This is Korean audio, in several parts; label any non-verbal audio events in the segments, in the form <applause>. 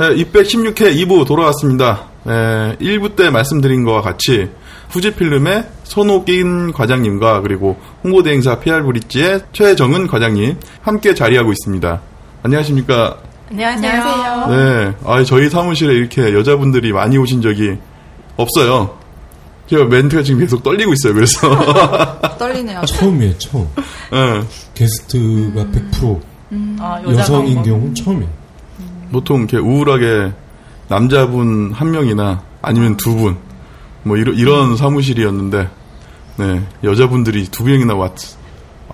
네, 216회 2부 돌아왔습니다. 네, 1부 때 말씀드린 것과 같이 후지필름의 손옥인 과장님과 그리고 홍보대행사 PR브릿지의 최정은 과장님 함께 자리하고 있습니다. 안녕하십니까? 안녕하세요. 네, 아, 저희 사무실에 이렇게 여자분들이 많이 오신 적이 없어요. 제가 멘트가 지금 계속 떨리고 있어요. 그래서 <laughs> 떨리네요. 처음이에요, 처음. 네, 게스트가 100% 아, 여성인 경우는 처음이에요. 보통 이렇게 우울하게 남자분 한 명이나 아니면 두 분, 뭐 이런, 이런 사무실이었는데, 네, 여자분들이 두 명이나 왔,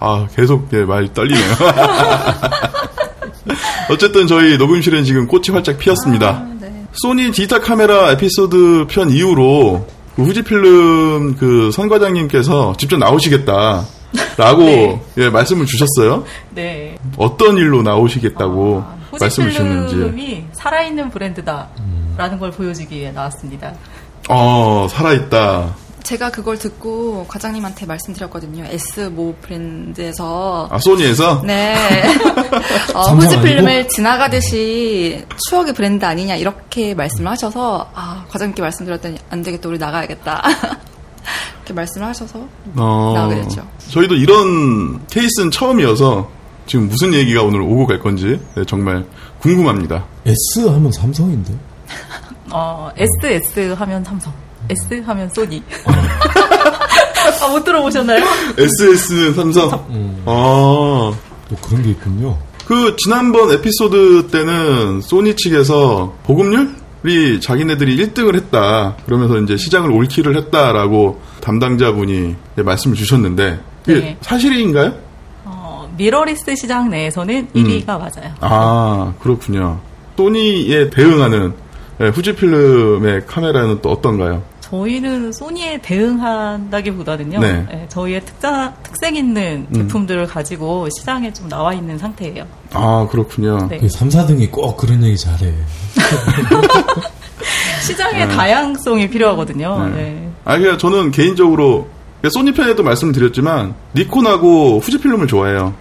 아, 계속 네, 많이 떨리네요. <laughs> 어쨌든 저희 녹음실은 지금 꽃이 활짝 피었습니다. 아, 네. 소니 디지털 카메라 에피소드 편 이후로 그 후지필름 그 선 과장님께서 직접 나오시겠다 라고 네. 예, 말씀을 주셨어요. 네. 어떤 일로 나오시겠다고 아, 말씀을 주셨는지. 살아있는 브랜드다라는 걸 보여주기 위해 나왔습니다. 어, 살아있다. 제가 그걸 듣고 과장님한테 말씀드렸거든요. S모 브랜드에서 아, 소니에서? 네 <laughs> 어, 삼성 후지필름을 지나가듯이 추억의 브랜드 아니냐 이렇게 말씀을 하셔서 아 과장님께 말씀드렸더니 안 되겠다 우리 나가야겠다 <laughs> 이렇게 말씀을 하셔서 어, 나오게 됐죠. 저희도 이런 케이스는 처음이어서 지금 무슨 얘기가 오늘 오고 갈 건지 네, 정말 궁금합니다. S 하면 삼성인데. <laughs> 어, SS 하면 삼성, S 하면 소니. <laughs> 아, 못 들어보셨나요? SS는 삼성. 음, 어, 또 그런 게 있군요. 그 지난번 에피소드 때는 소니 측에서 보급률 이 자기네들이 1등을 했다. 그러면서 이제 시장을 올킬을 했다라고 담당자분이 말씀을 주셨는데 그게 네. 사실인가요? 어, 미러리스 시장 내에서는 1위가 맞아요. 아 그렇군요. 소니에 대응하는 예, 후지필름의 카메라는 또 어떤가요? 저희는 소니에 대응한다기보다는요. 네. 예, 저희의 특자, 특색 있는 제품들을 가지고 시장에 좀 나와 있는 상태예요. 아 그렇군요. 네. 그 3, 4등이 꼭 그런 얘기 잘해. <laughs> 시장의 다양성이 필요하거든요. 네. 네. 아, 그냥 저는 개인적으로 소니 편에도 말씀드렸지만 니콘하고 후지필름을 좋아해요.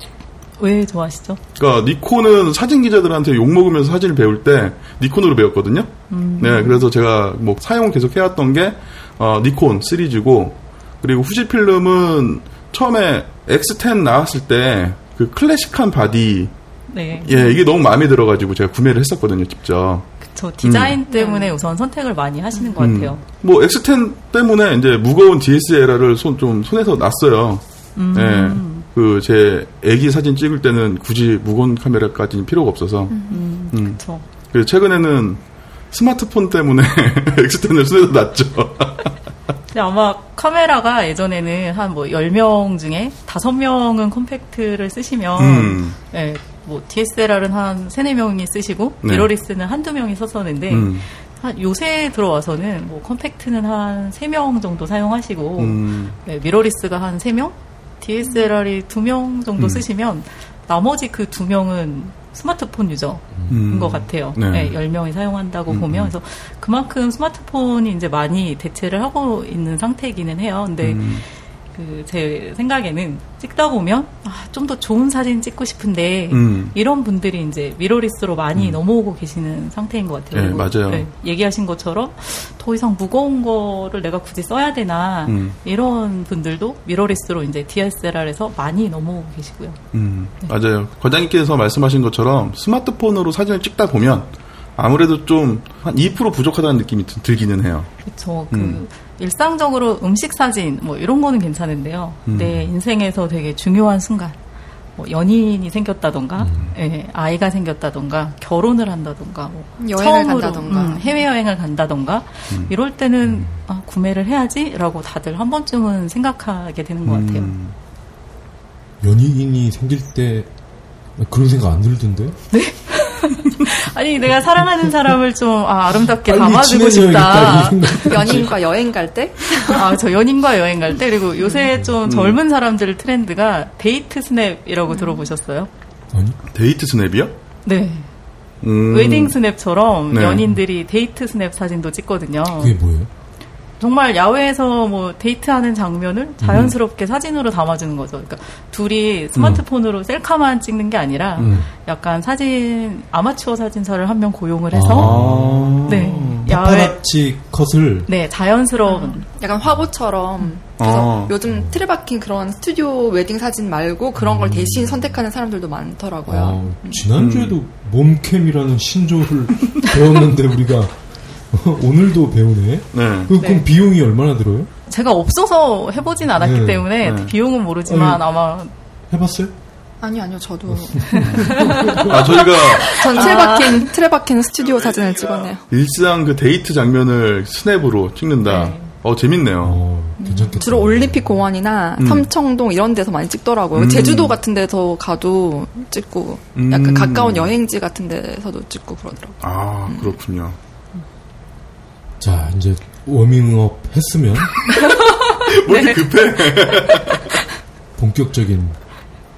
왜 좋아하시죠? 그러니까 니콘은 사진 기자들한테 욕 먹으면서 사진을 배울 때 니콘으로 배웠거든요. 네, 그래서 제가 뭐 사용 계속 해왔던 게 어, 니콘 시리즈고 그리고 후지필름은 처음에 X10 나왔을 때 그 클래식한 바디 네. 예 이게 너무 마음에 들어가지고 제가 구매를 했었거든요 직접. 저 디자인 때문에 우선 선택을 많이 하시는 것 같아요. 음. 뭐 X10 때문에 이제 무거운 DSLR을 손, 좀 손에서 놨어요. 음. 예. 그제 애기 사진 찍을 때는 굳이 무거운 카메라까지는 필요가 없어서. 음. 그렇죠. 그래서 최근에는 스마트폰 때문에 X10을 손에서 놨죠. 근데 아마 카메라가 예전에는 한 뭐 10명 중에 5명은 컴팩트를 쓰시면 음. 예, 뭐 DSLR은 한 3, 4명이 쓰시고 네. 미러리스는 한두 명이 썼었는데 음. 한 요새 들어와서는 뭐 컴팩트는 한 3명 정도 사용하시고 음. 네, 미러리스가 한 3명, DSLR이 2명 정도 음. 쓰시면 나머지 그 2명은 스마트폰 유저인 음. 것 같아요. 네. 네, 10명이 사용한다고 음, 보면. 음. 그래서 그만큼 스마트폰이 이제 많이 대체를 하고 있는 상태이기는 해요. 근데 음. 그 제 생각에는 찍다 보면 아, 좀 더 좋은 사진 찍고 싶은데 음. 이런 분들이 이제 미러리스로 많이 넘어오고 계시는 상태인 것 같아요. 네, 맞아요. 얘기하신 것처럼 더 이상 무거운 거를 내가 굳이 써야 되나 음. 이런 분들도 미러리스로 이제 DSLR에서 많이 넘어오고 계시고요. 음, 맞아요. 과장님께서 말씀하신 것처럼 스마트폰으로 사진을 찍다 보면 아무래도 좀 한 2% 부족하다는 느낌이 드- 들기는 해요. 그렇죠. 그 음. 일상적으로 음식 사진 뭐 이런 거는 괜찮은데요. 음. 내 인생에서 되게 중요한 순간, 뭐 연인이 생겼다던가, 음. 예, 아이가 생겼다던가, 결혼을 한다던가, 뭐 여행을 처음으로, 간다던가. 음, 해외 여행을 간다던가, 음. 이럴 때는 아, 구매를 해야지라고 다들 한 번쯤은 생각하게 되는 것 같아요. 음, 연인이 생길 때 그런 생각 안 들던데? <laughs> 아니 내가 사랑하는 사람을 좀 아름답게 담아주고 싶다. 연인과 여행 갈 때? <laughs> 아, 저 연인과 여행 갈 때, 그리고 요새 음. 좀 젊은 사람들 트렌드가 데이트 스냅이라고 들어보셨어요? 아니? 데이트 스냅이요? 네. 음, 웨딩 스냅처럼 네. 연인들이 데이트 스냅 사진도 찍거든요. 그게 뭐예요? 정말 야외에서 뭐 데이트하는 장면을 자연스럽게 사진으로 담아주는 거죠. 그러니까 둘이 스마트폰으로 셀카만 찍는 게 아니라 음. 약간 사진 아마추어 사진사를 한 명 고용을 해서 아. 네. 야외 컷을 네 자연스러운 약간 화보처럼 그래서 아. 요즘 틀에 박힌 그런 스튜디오 웨딩 사진 말고 그런 음. 걸 대신 선택하는 사람들도 많더라고요. 아, 지난주에도 몸캠이라는 신조를 <laughs> 배웠는데 우리가 <laughs> 오늘도 배우네. 네. 그, 그럼 네. 비용이 얼마나 들어요? 제가 없어서 해보진 않았기 네. 때문에 네. 비용은 모르지만 아니, 아마 해봤어요? 아니요, 아니요, 저도 <laughs> 아, 저희가 전 박힌 틀에 박힌 스튜디오 사진을 찍었네요. 일상 그 데이트 장면을 스냅으로 찍는다. 네. 어, 재밌네요. 어, 괜찮겠다. 주로 올림픽 공원이나 음. 삼청동 이런 데서 많이 찍더라고요. 음. 제주도 같은 데서 가도 찍고 약간 음. 가까운 여행지 같은 데서도 찍고 그러더라고요. 아, 그렇군요. 자, 이제 워밍업 했으면 <laughs> 뭐 이렇게 급해? <laughs> 본격적인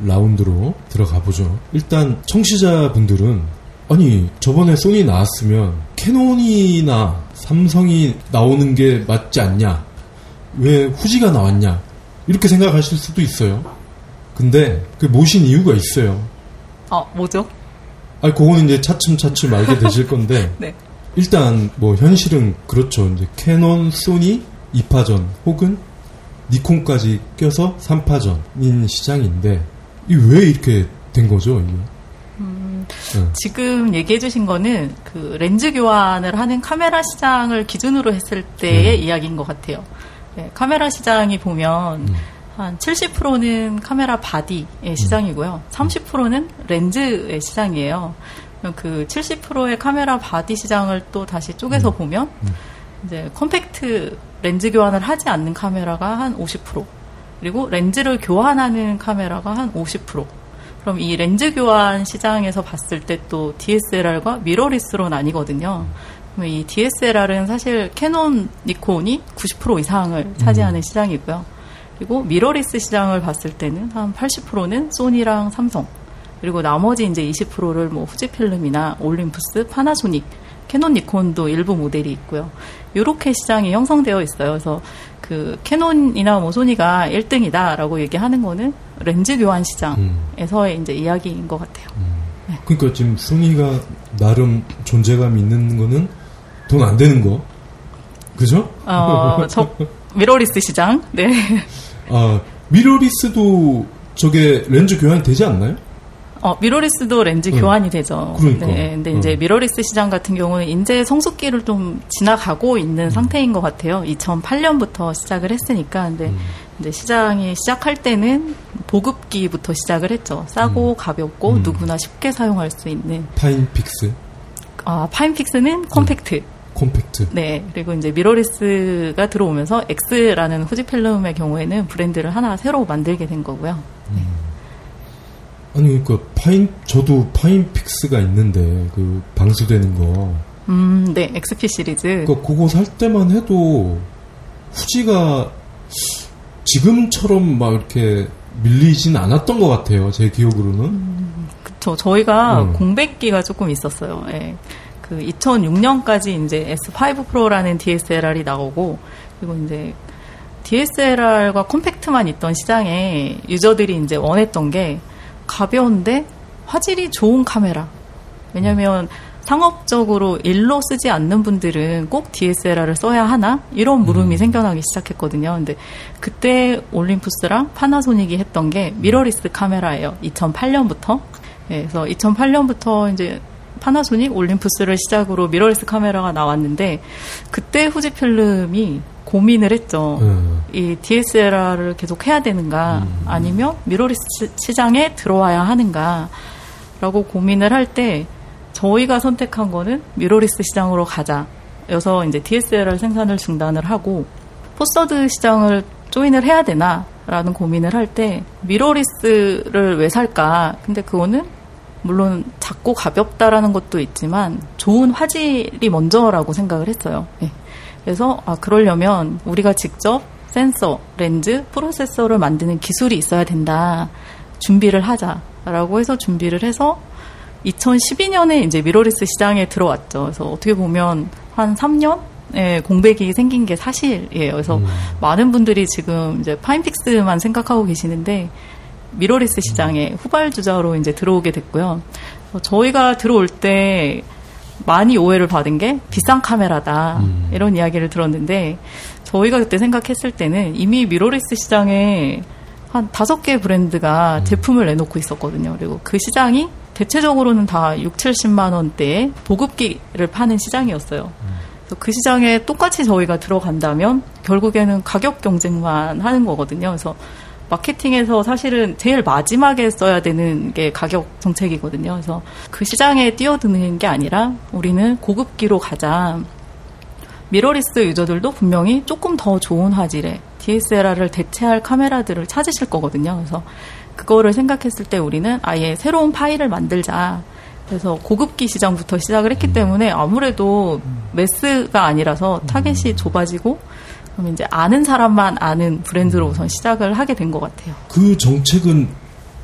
라운드로 들어가 보죠. 일단 청취자분들은 아니 저번에 소니 나왔으면 캐논이나 삼성이 나오는 게 맞지 않냐? 왜 후지가 나왔냐? 이렇게 생각하실 수도 있어요. 근데 그 모신 이유가 있어요. 아 뭐죠? 아니 그거는 이제 차츰차츰 알게 되실 건데 <laughs> 네. 일단 뭐 현실은 그렇죠. 이제 캐논, 소니 2파전 혹은 니콘까지 껴서 3파전인 시장인데 이 왜 이렇게 된 거죠? 이게? 네. 지금 얘기해 주신 거는 그 렌즈 교환을 하는 카메라 시장을 기준으로 했을 때의 음. 이야기인 것 같아요. 네, 카메라 시장이 보면 음. 한 70%는 카메라 바디의 시장이고요. 30%는 렌즈의 시장이에요. 그 70%의 카메라 바디 시장을 또 다시 쪼개서 보면 이제 컴팩트 렌즈 교환을 하지 않는 카메라가 한 50%, 그리고 렌즈를 교환하는 카메라가 한 50%. 그럼 이 렌즈 교환 시장에서 봤을 때 또 DSLR과 미러리스로 나뉘거든요. 그러면 이 DSLR은 사실 캐논, 니콘이 90% 이상을 차지하는 시장이고요. 그리고 미러리스 시장을 봤을 때는 한 80%는 소니랑 삼성, 그리고 나머지 이제 20%를 뭐 후지필름이나 올림푸스, 파나소닉, 캐논, 니콘도 일부 모델이 있고요. 이렇게 시장이 형성되어 있어요. 그래서 그 캐논이나 뭐 소니가 1등이다라고 얘기하는 거는 렌즈 교환 시장에서의 이제 이야기인 것 같아요. 그러니까 지금 소니가 나름 존재감 있는 거는 돈 안 되는 거, 그죠? 어, 저 미러리스 시장, 네. 아 미러리스도 저게 렌즈 교환 되지 않나요? 어, 미러리스도 렌즈 응. 교환이 되죠. 그러니까. 네, 근데 이제 응. 미러리스 시장 같은 경우는 이제 성숙기를 좀 지나가고 있는 상태인 것 같아요. 2008년부터 시작을 했으니까. 근데 이제 시장이 시작할 때는 보급기부터 시작을 했죠. 싸고 가볍고 음. 누구나 쉽게 사용할 수 있는. 파인픽스, 아, 파인픽스는 컴팩트. 콤팩트. 네. 그리고 이제 미러리스가 들어오면서 X라는 후지필름의 경우에는 브랜드를 하나 새로 만들게 된 거고요. 아니 그러니까 파인 저도 파인픽스가 있는데 그 방수되는 거. 음, 네. XP 시리즈. 그러니까 그거 살 때만 해도 후지가 지금처럼 막 이렇게 밀리진 않았던 것 같아요. 제 기억으로는. 그쵸. 저희가 음. 공백기가 조금 있었어요. 예. 그 2006년까지 이제 S5 프로라는 DSLR이 나오고, 그리고 이제 DSLR과 컴팩트만 있던 시장에 유저들이 이제 원했던 게 가벼운데 화질이 좋은 카메라. 왜냐면 상업적으로 일로 쓰지 않는 분들은 꼭 DSLR을 써야 하나? 이런 물음이 생겨나기 시작했거든요. 근데 그때 올림푸스랑 파나소닉이 했던 게 미러리스 카메라예요. 2008년부터. 그래서 2008년부터 이제 파나소닉, 올림푸스를 시작으로 미러리스 카메라가 나왔는데 그때 후지필름이 고민을 했죠. 예. 이 DSLR을 계속 해야 되는가 아니면 미러리스 시- 시장에 들어와야 하는가라고 고민을 할 때 저희가 선택한 거는 미러리스 시장으로 가자. 여서 이제 DSLR 생산을 중단을 하고 Four Thirds 시장을 join을 해야 되나라는 고민을 할 때 미러리스를 왜 살까? 근데 그거는 물론 작고 가볍다라는 것도 있지만 좋은 화질이 먼저라고 생각을 했어요. 예. 그래서 아 그러려면 우리가 직접 센서, 렌즈, 프로세서를 만드는 기술이 있어야 된다. 준비를 하자라고 해서 준비를 해서 2012년에 이제 미러리스 시장에 들어왔죠. 그래서 어떻게 보면 한 3년 예, 공백이 생긴 게 사실이에요. 그래서 음. 많은 분들이 지금 이제 파인픽스만 생각하고 계시는데 미러리스 시장에 후발주자로 이제 들어오게 됐고요. 저희가 들어올 때 많이 오해를 받은 게 비싼 카메라다 음. 이런 이야기를 들었는데 저희가 그때 생각했을 때는 이미 미러리스 시장에 한 다섯 개 브랜드가 제품을 내놓고 있었거든요. 그리고 그 시장이 대체적으로는 다 6, 70만 원대의 보급기를 파는 시장이었어요. 그래서 그 시장에 똑같이 저희가 들어간다면 결국에는 가격 경쟁만 하는 거거든요. 그래서 마케팅에서 사실은 제일 마지막에 써야 되는 게 가격 정책이거든요. 그래서 그 시장에 뛰어드는 게 아니라 우리는 고급기로 가자. 미러리스 유저들도 분명히 조금 더 좋은 화질의 DSLR을 대체할 카메라들을 찾으실 거거든요. 그래서 그거를 생각했을 때 우리는 아예 새로운 파일을 만들자. 그래서 고급기 시장부터 시작을 했기 때문에 아무래도 매스가 아니라서 타겟이 좁아지고 그럼 이제 아는 사람만 아는 브랜드로 우선 시작을 하게 된 것 같아요. 그 정책은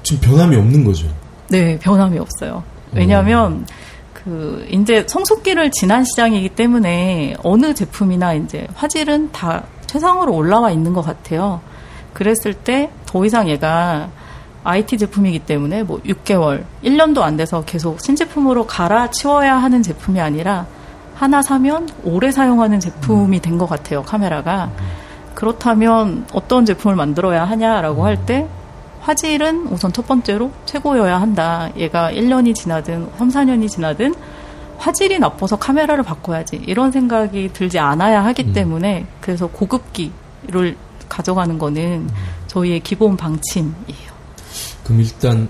지금 변함이 없는 거죠. 네, 변함이 없어요. 왜냐하면 그 이제 성숙기를 지난 시장이기 때문에 어느 제품이나 이제 화질은 다 최상으로 올라와 있는 것 같아요. 그랬을 때 더 이상 얘가 IT 제품이기 때문에 뭐 6개월, 1년도 안 돼서 계속 신제품으로 갈아치워야 하는 제품이 아니라 하나 사면 오래 사용하는 제품이 된 것 같아요, 카메라가. 그렇다면 어떤 제품을 만들어야 하냐라고 할 때 화질은 우선 첫 번째로 최고여야 한다. 얘가 1년이 지나든 3, 4년이 지나든 화질이 나빠서 카메라를 바꿔야지. 이런 생각이 들지 않아야 하기 때문에 그래서 고급기를 가져가는 거는 저희의 기본 방침이에요. 그럼 일단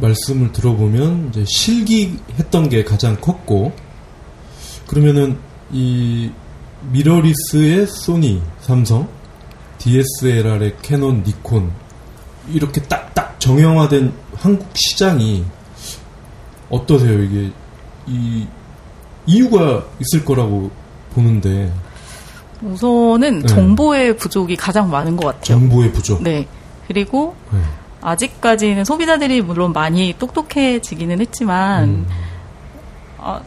말씀을 들어보면 실기했던 게 가장 컸고 그러면은 이 미러리스의 소니, 삼성, DSLR의 캐논, 니콘 이렇게 딱딱 정형화된 한국 시장이 어떠세요? 이게 이 이유가 있을 거라고 보는데 우선은 네. 정보의 부족이 가장 많은 것 같아요. 정보의 부족. 네. 그리고 네. 아직까지는 소비자들이 물론 많이 똑똑해지기는 했지만 음. 어,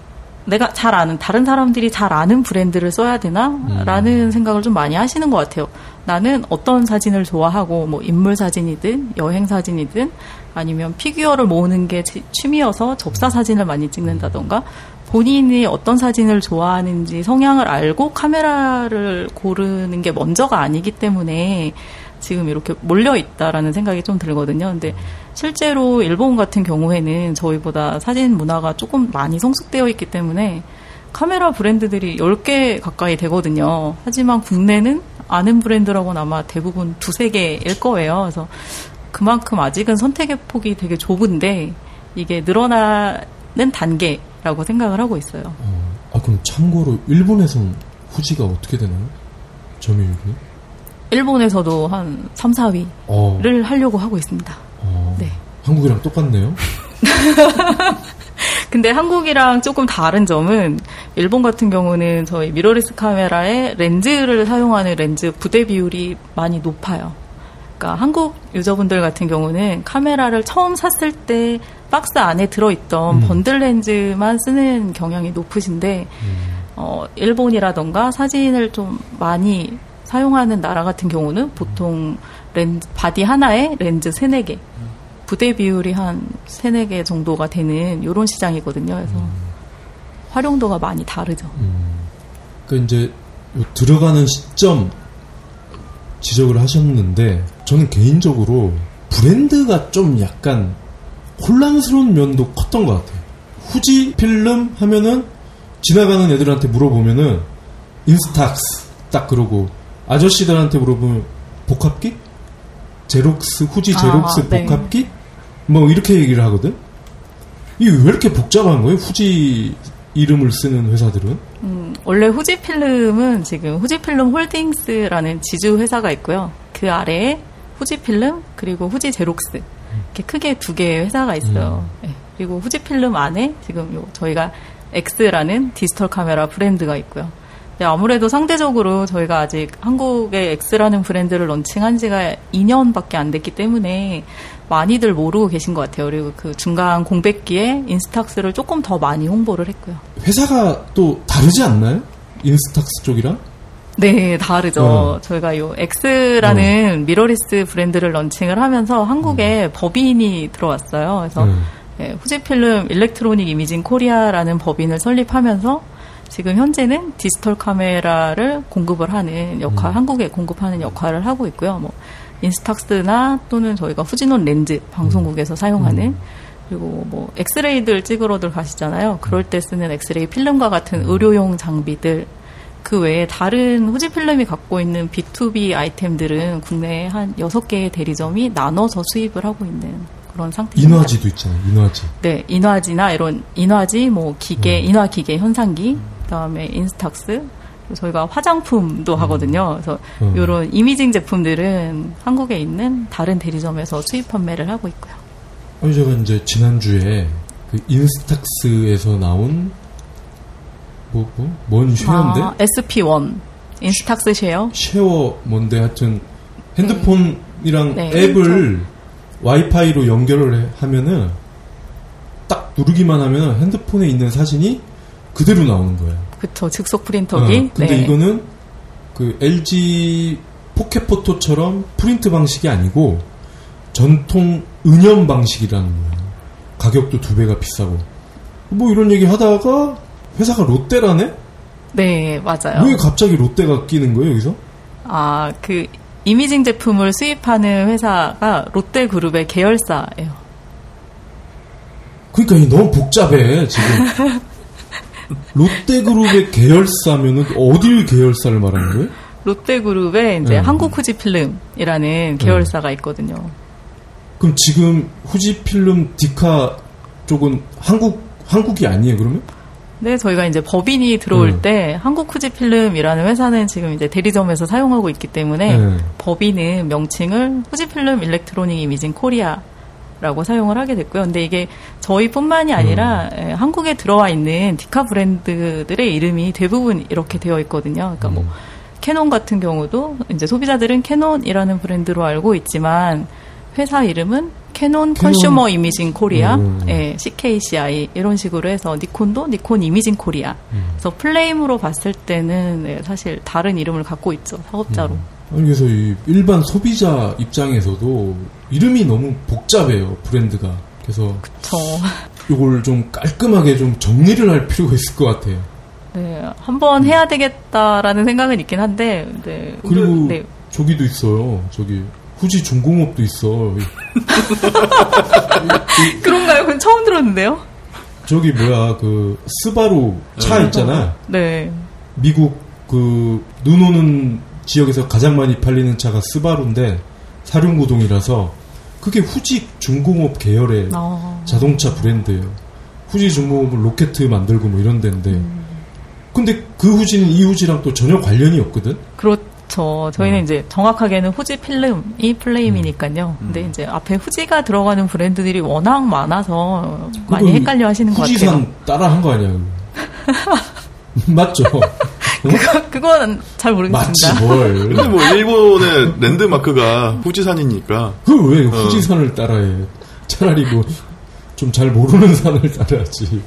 내가 잘 아는 다른 사람들이 잘 아는 브랜드를 써야 되나라는 생각을 좀 많이 하시는 것 같아요. 나는 어떤 사진을 좋아하고 뭐 인물 사진이든 여행 사진이든 아니면 피규어를 모으는 게제 취미여서 접사 사진을 많이 찍는다던가 본인이 어떤 사진을 좋아하는지 성향을 알고 카메라를 고르는 게 먼저가 아니기 때문에 지금 이렇게 몰려 있다라는 생각이 좀 들거든요. 근데 실제로 일본 같은 경우에는 저희보다 사진 문화가 조금 많이 성숙되어 있기 때문에 카메라 브랜드들이 10개 가까이 되거든요. 하지만 국내는 아는 브랜드라고는 아마 대부분 두세 개일 거예요. 그래서 그만큼 아직은 선택의 폭이 되게 좁은데 이게 늘어나는 단계라고 생각을 하고 있어요. 어, 아 그럼 참고로 일본에선 후지가 어떻게 되나요? 점유율이? 일본에서도 한 3, 4위를 어, 하려고 하고 있습니다. 한국이랑 똑같네요. <laughs> 근데 한국이랑 조금 다른 점은 일본 같은 경우는 저희 미러리스 카메라에 렌즈를 사용하는 렌즈 부대 비율이 많이 높아요. 그러니까 한국 유저분들 같은 경우는 카메라를 처음 샀을 때 박스 안에 들어있던 음. 번들 렌즈만 쓰는 경향이 높으신데 어, 일본이라던가 사진을 좀 많이 사용하는 나라 같은 경우는 보통 렌즈 바디 하나에 렌즈 세네 개 부대 비율이 한 세네 개 정도가 되는 이런 시장이거든요. 그래서 활용도가 많이 다르죠. 그 이제 요 들어가는 시점 지적을 하셨는데 저는 개인적으로 브랜드가 좀 약간 혼란스러운 면도 컸던 것 같아요. 후지 필름 하면은 지나가는 애들한테 물어보면은 인스탁스 딱 그러고 아저씨들한테 물어보면 복합기? 제록스 후지 아, 제록스 네. 복합기? 뭐 이렇게 얘기를 하거든. 이게 왜 이렇게 복잡한 거예요? 후지 이름을 쓰는 회사들은? 음, 원래 후지필름은 지금 후지필름 홀딩스라는 지주 회사가 있고요. 그 아래에 후지필름 그리고 후지제록스 이렇게 크게 두 개의 회사가 있어요. 네. 그리고 후지필름 안에 지금 요 저희가 X라는 디지털 카메라 브랜드가 있고요. 네, 아무래도 상대적으로 저희가 아직 한국의 X라는 브랜드를 런칭한 지가 2년밖에 안 됐기 때문에 많이들 모르고 계신 것 같아요. 그리고 그 중간 공백기에 인스탁스를 조금 더 많이 홍보를 했고요. 회사가 또 다르지 않나요? 인스탁스 쪽이랑? 네, 다르죠. 어. 저희가 요 X라는 미러리스 브랜드를 런칭을 하면서 한국에 법인이 들어왔어요. 그래서 음. 예, 후지필름 일렉트로닉 이미징 코리아라는 법인을 설립하면서 지금 현재는 디지털 카메라를 공급을 하는 역할, 한국에 공급하는 역할을 하고 있고요. 뭐 인스탁스나 또는 저희가 후지논 렌즈 방송국에서 사용하는 그리고 뭐 엑스레이들 찍으러들 가시잖아요. 그럴 때 쓰는 엑스레이 필름과 같은 의료용 장비들 그 외에 다른 후지 필름이 갖고 있는 B2B 아이템들은 국내에 한 6개의 대리점이 나눠서 수입을 하고 있는 그런 상태입니다. 인화지도 있잖아요, 인화지. 네, 인화지나 이런 인화지, 뭐 기계, 인화 기계 현상기, 그다음에 인스탁스, 저희가 화장품도 하거든요. 그래서 음. 이런 이미징 제품들은 한국에 있는 다른 대리점에서 수입 판매를 하고 있고요. 아니, 제가 이제 지난주에 그 인스탁스에서 나온 뭐, 뭐, 뭔 쉐어인데? 아, SP1 인스탁스 쉐어. 쉐어 뭔데 하여튼 핸드폰이랑 네, 앱을 와이파이로 연결을 해- 하면은 딱 누르기만 하면 핸드폰에 있는 사진이 그대로 나오는 거예요. 그쵸, 즉석 프린터기. 어, 근데 네. 이거는 그 LG 포켓포토처럼 프린트 방식이 아니고 전통 은연 방식이라는 거예요. 가격도 두 배가 비싸고. 뭐 이런 얘기 하다가 회사가 롯데라네? 네, 맞아요. 왜 갑자기 롯데가 끼는 거예요, 여기서? 아, 그 이미징 제품을 수입하는 회사가 롯데그룹의 계열사예요. 그러니까 이 너무 복잡해, 지금. <laughs> 롯데그룹의 계열사면은 어딜 계열사를 말하는 거예요? 롯데그룹에 이제 네. 한국 후지필름이라는 계열사가 있거든요. 그럼 지금 후지필름 디카 쪽은 한국, 한국이 아니에요, 그러면? 네, 저희가 이제 법인이 들어올 음. 때 한국 후지필름이라는 회사는 지금 이제 대리점에서 사용하고 있기 때문에 네. 법인은 명칭을 후지필름 일렉트로닉 이미징 코리아 라고 사용을 하게 됐고요. 근데 이게 저희뿐만이 아니라 음. 에, 한국에 들어와 있는 디카 브랜드들의 이름이 대부분 이렇게 되어 있거든요. 그러니까 뭐 음. 캐논 같은 경우도 이제 소비자들은 캐논이라는 브랜드로 알고 있지만 회사 이름은 캐논. 컨슈머 이미징 코리아, 음. 예, CKCI 이런 식으로 해서 니콘도 니콘 이미징 코리아. 음. 그래서 full name으로 봤을 때는 예, 사실 다른 이름을 갖고 있죠 사업자로. 아니, 그래서 이 일반 소비자 입장에서도 이름이 너무 복잡해요, 브랜드가. 그래서 저 이걸 좀 깔끔하게 좀 정리를 할 필요가 있을 것 같아요. 네, 한번 해야 되겠다라는 생각은 있긴 한데, 네, 그리고 네, 저기도 있어요. 저기 후지 중공업도 있어. <laughs> 그런가요? 그건 처음 들었는데요. 저기 뭐야 그 스바루 차 있잖아. 네, 미국 그 눈 오는 지역에서 가장 많이 팔리는 차가 스바루인데 사륜구동이라서 그게 후지 중공업 계열의 어, 자동차 브랜드예요. 후지 중공업은 로켓 만들고 뭐 이런 데인데. 근데 그 후지는 이 후지랑 또 전혀 관련이 없거든. 그렇죠. 저희는 음. 이제 정확하게는 후지 필름이 플레임이니까요. 근데 이제 앞에 후지가 들어가는 브랜드들이 워낙 많아서 많이 헷갈려 하시는 것 후지산 같아요. 따라 한 거 아니야? <laughs> 맞죠? <laughs> 그거, 그건 잘 모르겠습니다. 맞지 뭘. <laughs> 근데 뭐 일본의 랜드마크가 후지산이니까 그왜 어. 후지산을 따라해? 차라리 뭐 좀 잘 모르는 산을 따라야지.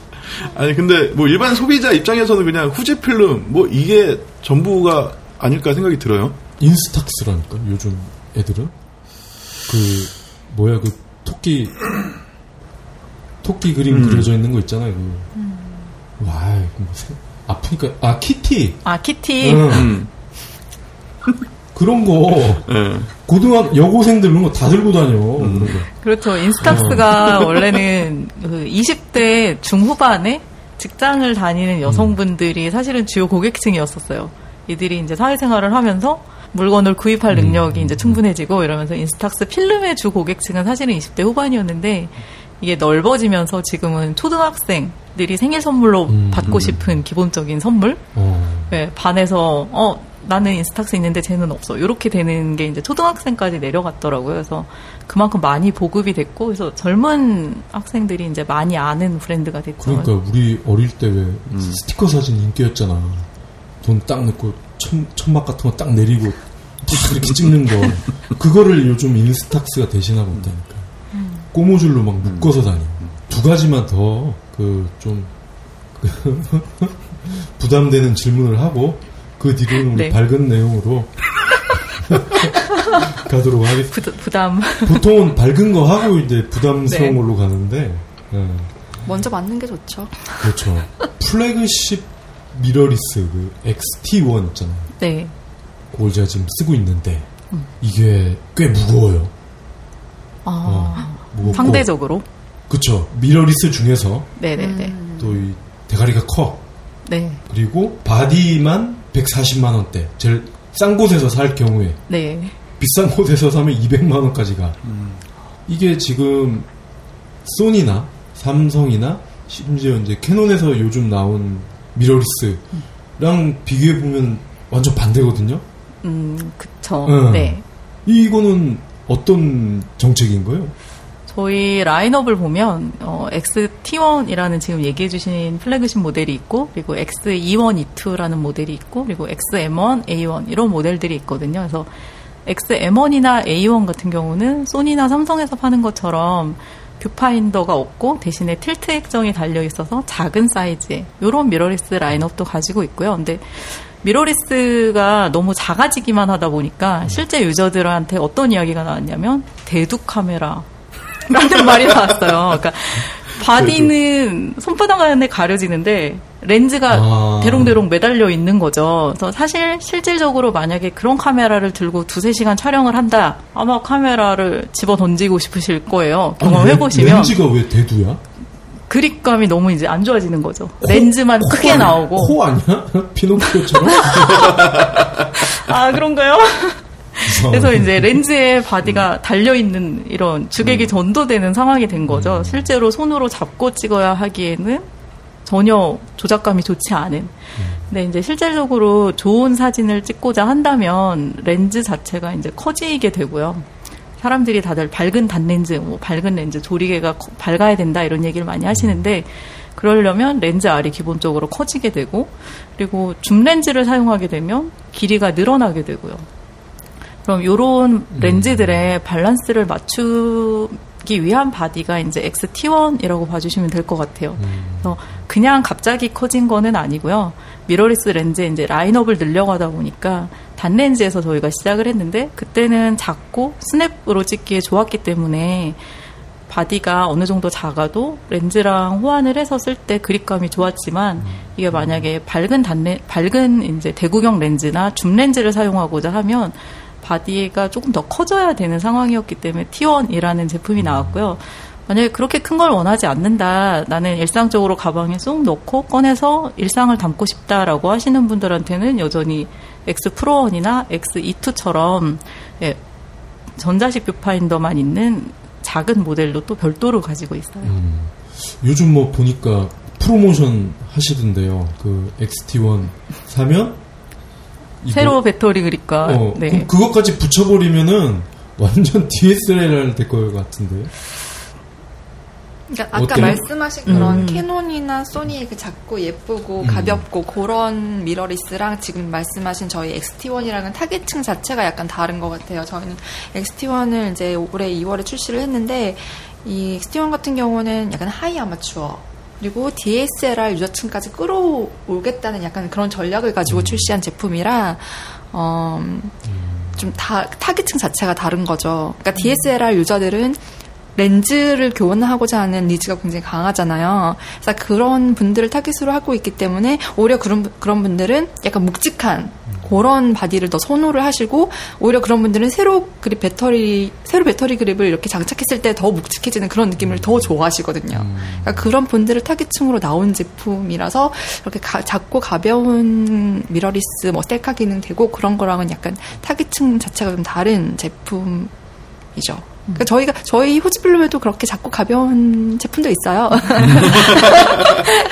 아니 근데 뭐 일반 소비자 입장에서는 그냥 후지 필름 뭐 이게 전부가 아닐까 생각이 들어요. 인스탁스라니까 요즘 애들은 그 뭐야 그 토끼 토끼 그림 음. 그려져 있는 거 있잖아요. 그. 와, 이거 뭐 생- 아프니까 아 키티 아, 키티. 응. 음. 그런 거 예. 고등학 여고생들 그런 거 다 들고 다녀. 음. 그렇죠. 인스탁스가 원래는 그 20대 중후반에 직장을 다니는 여성분들이 사실은 주요 고객층이었었어요. 이들이 이제 사회생활을 하면서 물건을 구입할 능력이 이제 충분해지고 이러면서 인스탁스 필름의 주 고객층은 사실은 20대 후반이었는데 이게 넓어지면서 지금은 초등학생들이 생일 선물로 음, 받고 싶은 기본적인 선물 어. 네, 반에서 어 나는 인스탁스 있는데 쟤는 없어 이렇게 되는 게 이제 초등학생까지 내려갔더라고요. 그래서 그만큼 많이 보급이 됐고 그래서 젊은 학생들이 이제 많이 아는 브랜드가 됐죠. 그러니까 우리 어릴 때왜 음. 스티커 사진 인기였잖아. 돈 딱 넣고 천, 천막 같은 거 딱 내리고 딱 이렇게 찍는 거. <laughs> 그거를 요즘 인스탁스가 대신하고 있다니까. 꼬무줄로 막 묶어서 다니. 두 가지만 더 그 좀 <laughs> 부담되는 질문을 하고 그 뒤로는 우리 네. 밝은 내용으로 <laughs> 가도록 하겠습니다. 부, 부담. 보통은 밝은 거 하고 이제 부담스러운 네. 걸로 가는데 예, 먼저 맞는 게 좋죠. 그렇죠. 플래그십 미러리스 그 XT1 있잖아요. 네. 그걸 제가 지금 쓰고 있는데 음. 이게 꽤 무거워요. 아, 무겁고 상대적으로. 그쵸. 미러리스 중에서 네네네. 음. 또 이 대가리가 커. 네. 그리고 바디만 140만 원대. 제일 싼 곳에서 살 경우에 네. 비싼 곳에서 사면 200만 원까지 가. 이게 지금 소니나 삼성이나 심지어 이제 캐논에서 요즘 나온 미러리스랑 비교해 보면 완전 반대거든요. 음, 그쵸. 음. 네. 이거는 어떤 정책인 거예요? 저희 라인업을 보면 어, XT1이라는 지금 얘기해 주신 플래그십 모델이 있고 그리고 XE1, E2라는 모델이 있고 그리고 XM1, A1 이런 모델들이 있거든요. 그래서 XM1이나 A1 같은 경우는 소니나 삼성에서 파는 것처럼 뷰파인더가 없고 대신에 tilt 액정이 달려 있어서 작은 사이즈의 이런 미러리스 라인업도 가지고 있고요. 근데 미러리스가 너무 작아지기만 하다 보니까 실제 user들한테 어떤 이야기가 나왔냐면 대두 카메라 <laughs> 라는 말이 나왔어요. 그러니까 바디는 손바닥 안에 가려지는데 렌즈가 아. 대롱대롱 매달려 있는 거죠. 그래서 사실 실질적으로 만약에 그런 카메라를 들고 두세 시간 촬영을 한다. 아마 카메라를 집어 던지고 싶으실 거예요. 경험해 보시면 렌즈가 왜 대두야? 그립감이 너무 이제 안 좋아지는 거죠. 렌즈만 크게 아니- 나오고. 코 아니야? <laughs> 피노키오처럼? <laughs> 아, 그런가요? 그래서 이제 <laughs> 렌즈에 바디가 달려 있는 이런 주객이 전도되는 상황이 된 거죠. 실제로 손으로 잡고 찍어야 하기에는 전혀 조작감이 좋지 않은. 근데 이제 실질적으로 좋은 사진을 찍고자 한다면 렌즈 자체가 이제 커지게 되고요. 사람들이 다들 밝은 단렌즈, 뭐 밝은 렌즈, 조리개가 커- 밝아야 된다 이런 얘기를 많이 하시는데 그러려면 렌즈 알이 기본적으로 커지게 되고 그리고 줌 렌즈를 사용하게 되면 길이가 늘어나게 되고요. 그럼 요런 렌즈들의 밸런스를 맞추기 위한 바디가 이제 XT1이라고 봐주시면 될 것 같아요. 그래서 그냥 갑자기 커진 거는 아니고요. 미러리스 렌즈 이제 라인업을 늘려가다 보니까 단렌즈에서 저희가 시작을 했는데 그때는 작고 스냅으로 찍기에 좋았기 때문에 바디가 어느 정도 작아도 렌즈랑 호환을 해서 쓸 때 그립감이 좋았지만 이게 만약에 밝은 단렌 밝은 이제 대구경 렌즈나 줌 렌즈를 사용하고자 하면 바디가 조금 더 커져야 되는 상황이었기 때문에 T1이라는 제품이 나왔고요. 만약에 그렇게 큰 걸 원하지 않는다. 나는 일상적으로 가방에 쏙 넣고 꺼내서 일상을 담고 싶다라고 하시는 분들한테는 여전히 X Pro 1이나 X E2처럼 예, 전자식 뷰파인더만 있는 작은 모델도 또 별도로 가지고 있어요. 요즘 뭐 보니까 프로모션 하시던데요. 그 XT1 사면 세로 배터리 그립과 어, 네. 그럼 그것까지 붙여버리면은 완전 DSLR 될 것 같은데. 그러니까 아까 어때요? 말씀하신 그런 음. 캐논이나 소니의 그 작고 음. 예쁘고 가볍고 그런 미러리스랑 지금 말씀하신 저희 XT1이랑은 타겟층 자체가 약간 다른 것 같아요. 저희는 XT1을 이제 올해 2월에 출시를 했는데 이 XT1 같은 경우는 약간 high 아마추어 그리고 DSLR user층까지 끌어올겠다는 약간 그런 전략을 음. 가지고 출시한 제품이라 어, 좀 다, 타겟층 자체가 다른 거죠. 그러니까 DSLR user들은 렌즈를 교환하고자 하는 needs가 굉장히 강하잖아요. 그래서 그런 분들을 타깃으로 하고 있기 때문에 오히려 그런 분- 그런 분들은 약간 묵직한 그런 바디를 더 선호를 하시고 오히려 그런 분들은 세로 그립 배터리 세로 배터리 그립을 이렇게 장착했을 때 더 묵직해지는 그런 느낌을 더 좋아하시거든요. 그러니까 그런 분들을 타깃층으로 나온 제품이라서 이렇게 가- 작고 가벼운 미러리스 뭐 셀카 기능 되고 그런 거랑은 약간 타깃층 자체가 좀 다른 제품이죠. 그러니까 저희가 저희 후지필름에도 그렇게 작고 가벼운 제품도 있어요. <laughs>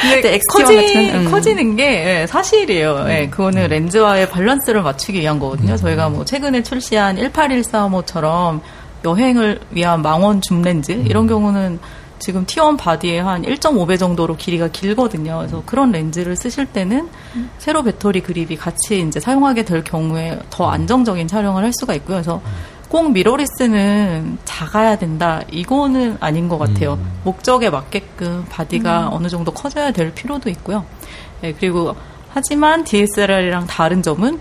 근데 네, X1 커지, 같은, 음. 커지는 게 예, 사실이에요. 예, 그거는 렌즈와의 밸런스를 맞추기 위한 거거든요. 저희가 뭐 최근에 출시한 18135처럼 여행을 위한 망원 줌 렌즈 이런 경우는 지금 T1 바디에 한 1.5배 정도로 길이가 길거든요. 그래서 그런 렌즈를 쓰실 때는 세로 배터리 그립이 같이 이제 사용하게 될 경우에 더 안정적인 촬영을 할 수가 있고요. 그래서 꼭 미러리스는 작아야 된다. 이거는 아닌 것 같아요. 음. 목적에 맞게끔 바디가 어느 정도 커져야 될 필요도 있고요. 네, 그리고 하지만 DSLR이랑 다른 점은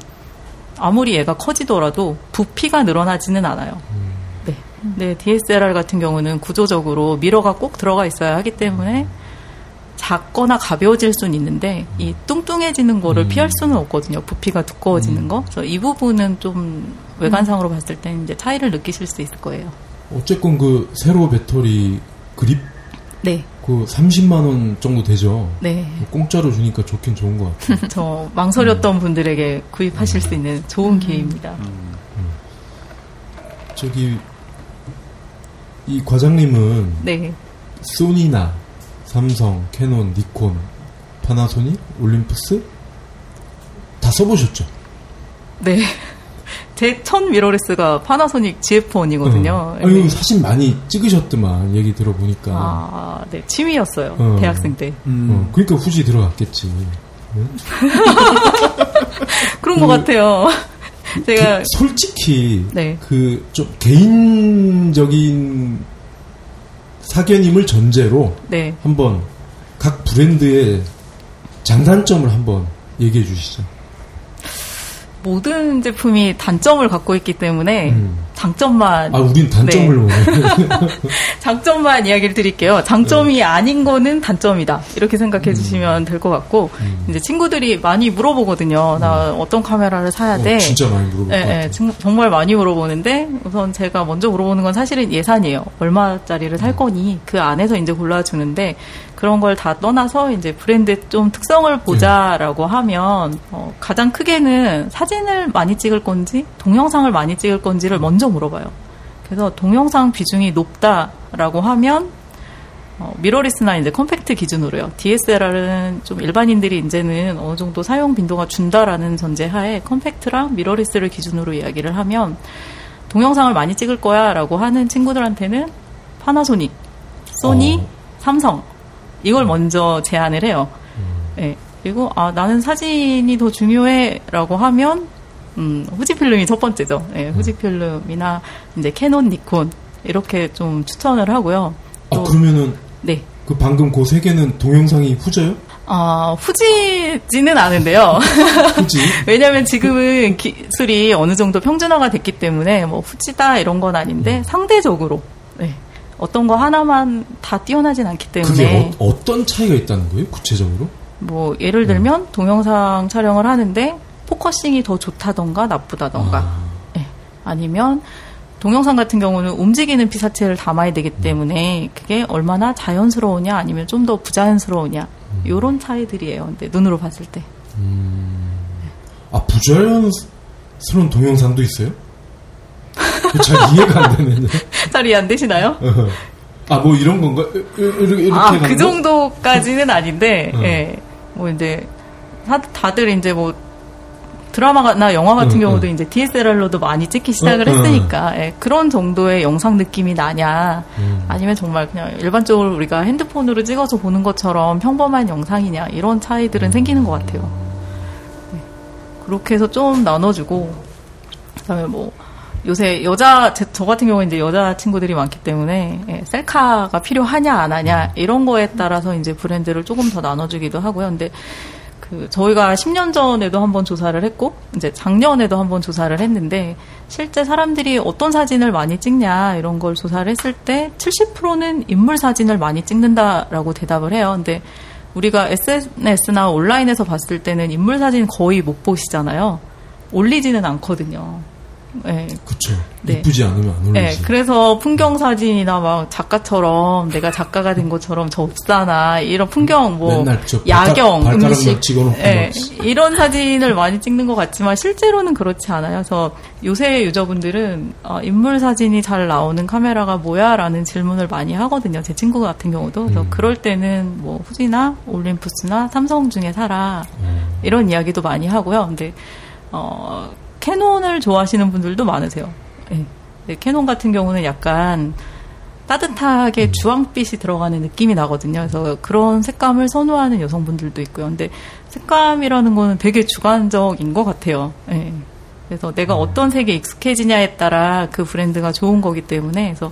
아무리 얘가 커지더라도 부피가 늘어나지는 않아요. 네. 네, DSLR 같은 경우는 구조적으로 미러가 꼭 들어가 있어야 하기 때문에 작거나 가벼워질 수는 있는데 이 뚱뚱해지는 거를 음. 피할 수는 없거든요. 부피가 두꺼워지는 음. 거. 그래서 이 부분은 좀 외관상으로 봤을 때 이제 차이를 느끼실 수 있을 거예요. 어쨌건 그 세로 배터리 그립 네, 그 30만 원 정도 되죠. 네. 뭐 공짜로 주니까 좋긴 좋은 것 같아요. <laughs> 저 망설였던 분들에게 구입하실 수 있는 좋은 기회입니다. 저기 이 과장님은 네, 소니나 삼성, 캐논, 니콘, 파나소닉, 올림푸스 다 써보셨죠? 네. 제 첫 미러리스가 파나소닉 GF1이거든요. 어. 아니 사진 많이 찍으셨더만 얘기 들어보니까. 아, 네. 취미였어요. 어. 대학생 때. 어, 그러니까 후지 들어갔겠지. <laughs> 그런 것 같아요. 제가, 그, 솔직히 네. 그좀 개인적인 사견임을 전제로 네. 한번 각 브랜드의 장단점을 한번 얘기해 주시죠. 모든 제품이 단점을 갖고 있기 때문에 음. 장점만 아, 우린 단점을 네. <laughs> 장점만 이야기를 드릴게요. 장점이 네. 아닌 거는 단점이다. 이렇게 생각해 주시면 될 것 같고 음. 이제 친구들이 많이 물어보거든요. 나 어떤 카메라를 사야 돼? 어, 진짜 많이 예, 같아요. 정- 정말 많이 물어보는데 우선 제가 먼저 물어보는 건 사실은 예산이에요. 얼마짜리를 음. 살 거니 그 안에서 이제 골라주는데 그런 걸 다 떠나서 이제 브랜드 좀 특성을 보자라고 하면 어, 가장 크게는 사진을 많이 찍을 건지 동영상을 많이 찍을 건지를 먼저 물어봐요. 그래서 동영상 비중이 높다라고 하면 어, 미러리스나 이제 컴팩트 기준으로요. DSLR은 좀 일반인들이 이제는 어느 정도 사용 빈도가 준다라는 전제하에 컴팩트랑 미러리스를 기준으로 이야기를 하면 동영상을 많이 찍을 거야라고 하는 친구들한테는 파나소닉, 소니, 어. 삼성 이걸 먼저 제안을 해요. 예. 그리고 아 나는 사진이 더 중요해라고 하면 음, 후지필름이 첫 번째죠. 예, 후지필름이나 이제 캐논, 니콘 이렇게 좀 추천을 하고요. 아, 또- 그러면은 네. 그 방금 그 세 개는 동영상이 후져요? 아, 후지지는 않은데요. <laughs> 후지? <laughs> 왜냐면 지금은 기술이 어느 정도 평준화가 됐기 때문에 뭐 후지다 이런 건 아닌데 상대적으로 네. 어떤 거 하나만 다 뛰어나진 않기 그게 때문에 어, 어떤 차이가 있다는 거예요? 구체적으로? 뭐 예를 들면 동영상 촬영을 하는데 focusing이 더 좋다던가 나쁘다던가 아, 예. 아니면 동영상 같은 경우는 움직이는 피사체를 담아야 되기 때문에 그게 얼마나 자연스러우냐 아니면 좀 더 부자연스러우냐 요런 차이들이에요. 근데 눈으로 봤을 때. 아 부자연스러운 동영상도 있어요? <laughs> 잘 이해가 안 되는데. 잘 이해 안 되시나요? 아 뭐 이런 건가? 이렇게, 이렇게 아, 그 거? 정도까지는 아닌데, 어. 예. 뭐 이제, 다, 다들 이제 뭐, 드라마나 영화 같은 응, 경우도 응. 이제 DSLR로도 많이 찍기 시작을. 했으니까, 예, 그런 정도의 영상 느낌이 나냐, 음. 아니면 정말 그냥 일반적으로 우리가 핸드폰으로 찍어서 보는 것처럼 평범한 영상이냐, 이런 차이들은 생기는 것 같아요. 네. 그렇게 해서 좀 나눠주고, 그 다음에 뭐, 요새 여자, 제- 저 같은 경우는 이제 여자 친구들이 많기 때문에, 예, 셀카가 필요하냐, 안 하냐, 이런 거에 따라서 이제 브랜드를 조금 더 나눠주기도 하고요. 근데, 그, 저희가 10년 전에도 한번 조사를 했고, 이제 작년에도 한번 조사를 했는데, 실제 사람들이 어떤 사진을 많이 찍냐, 이런 걸 조사를 했을 때, 70%는 인물 사진을 많이 찍는다라고 대답을 해요. 근데, 우리가 SNS나 온라인에서 봤을 때는 인물 사진 거의 못 보시잖아요. 올리지는 않거든요. 예, 그쵸. 네. 이쁘지 않으면 안 네, 올리지. 그래서 풍경 사진이나 막 작가처럼 내가 작가가 된 것처럼 저 읍사나 이런 풍경 뭐 야경 발가락만 음식 예, 막. 이런 사진을 많이 찍는 것 같지만 실제로는 그렇지 않아요. 그래서 요새 유저분들은 어, 인물 사진이 잘 나오는 카메라가 뭐야라는 질문을 많이 하거든요. 제 친구 같은 경우도 그래서 음. 그럴 때는 뭐 후지나 올림푸스나 삼성 중에 사라 음. 이런 이야기도 많이 하고요. 근데 어, 캐논을 좋아하시는 분들도 많으세요. 예. 네, 캐논 같은 경우는 약간 따뜻하게 주황빛이 들어가는 느낌이 나거든요. 그래서 그런 색감을 선호하는 여성분들도 있고요. 근데 색감이라는 거는 되게 주관적인 것 같아요. 예. 그래서 내가 어떤 색에 익숙해지냐에 따라 그 브랜드가 좋은 거기 때문에 그래서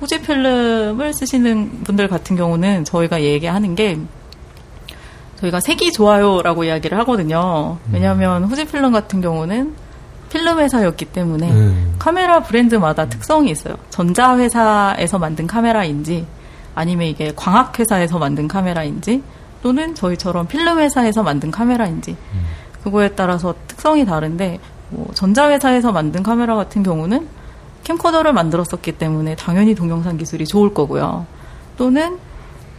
후지 필름을 쓰시는 분들 같은 경우는 저희가 얘기하는 게 저희가 색이 좋아요라고 이야기를 하거든요. 왜냐하면 후지 필름 같은 경우는 필름 회사였기 때문에 음. 카메라 브랜드마다 특성이 있어요. 전자 회사에서 만든 카메라인지 아니면 이게 광학 회사에서 만든 카메라인지 또는 저희처럼 필름 회사에서 만든 카메라인지 그거에 따라서 특성이 다른데 뭐 전자 회사에서 만든 카메라 같은 경우는 캠코더를 만들었었기 때문에 당연히 동영상 기술이 좋을 거고요. 또는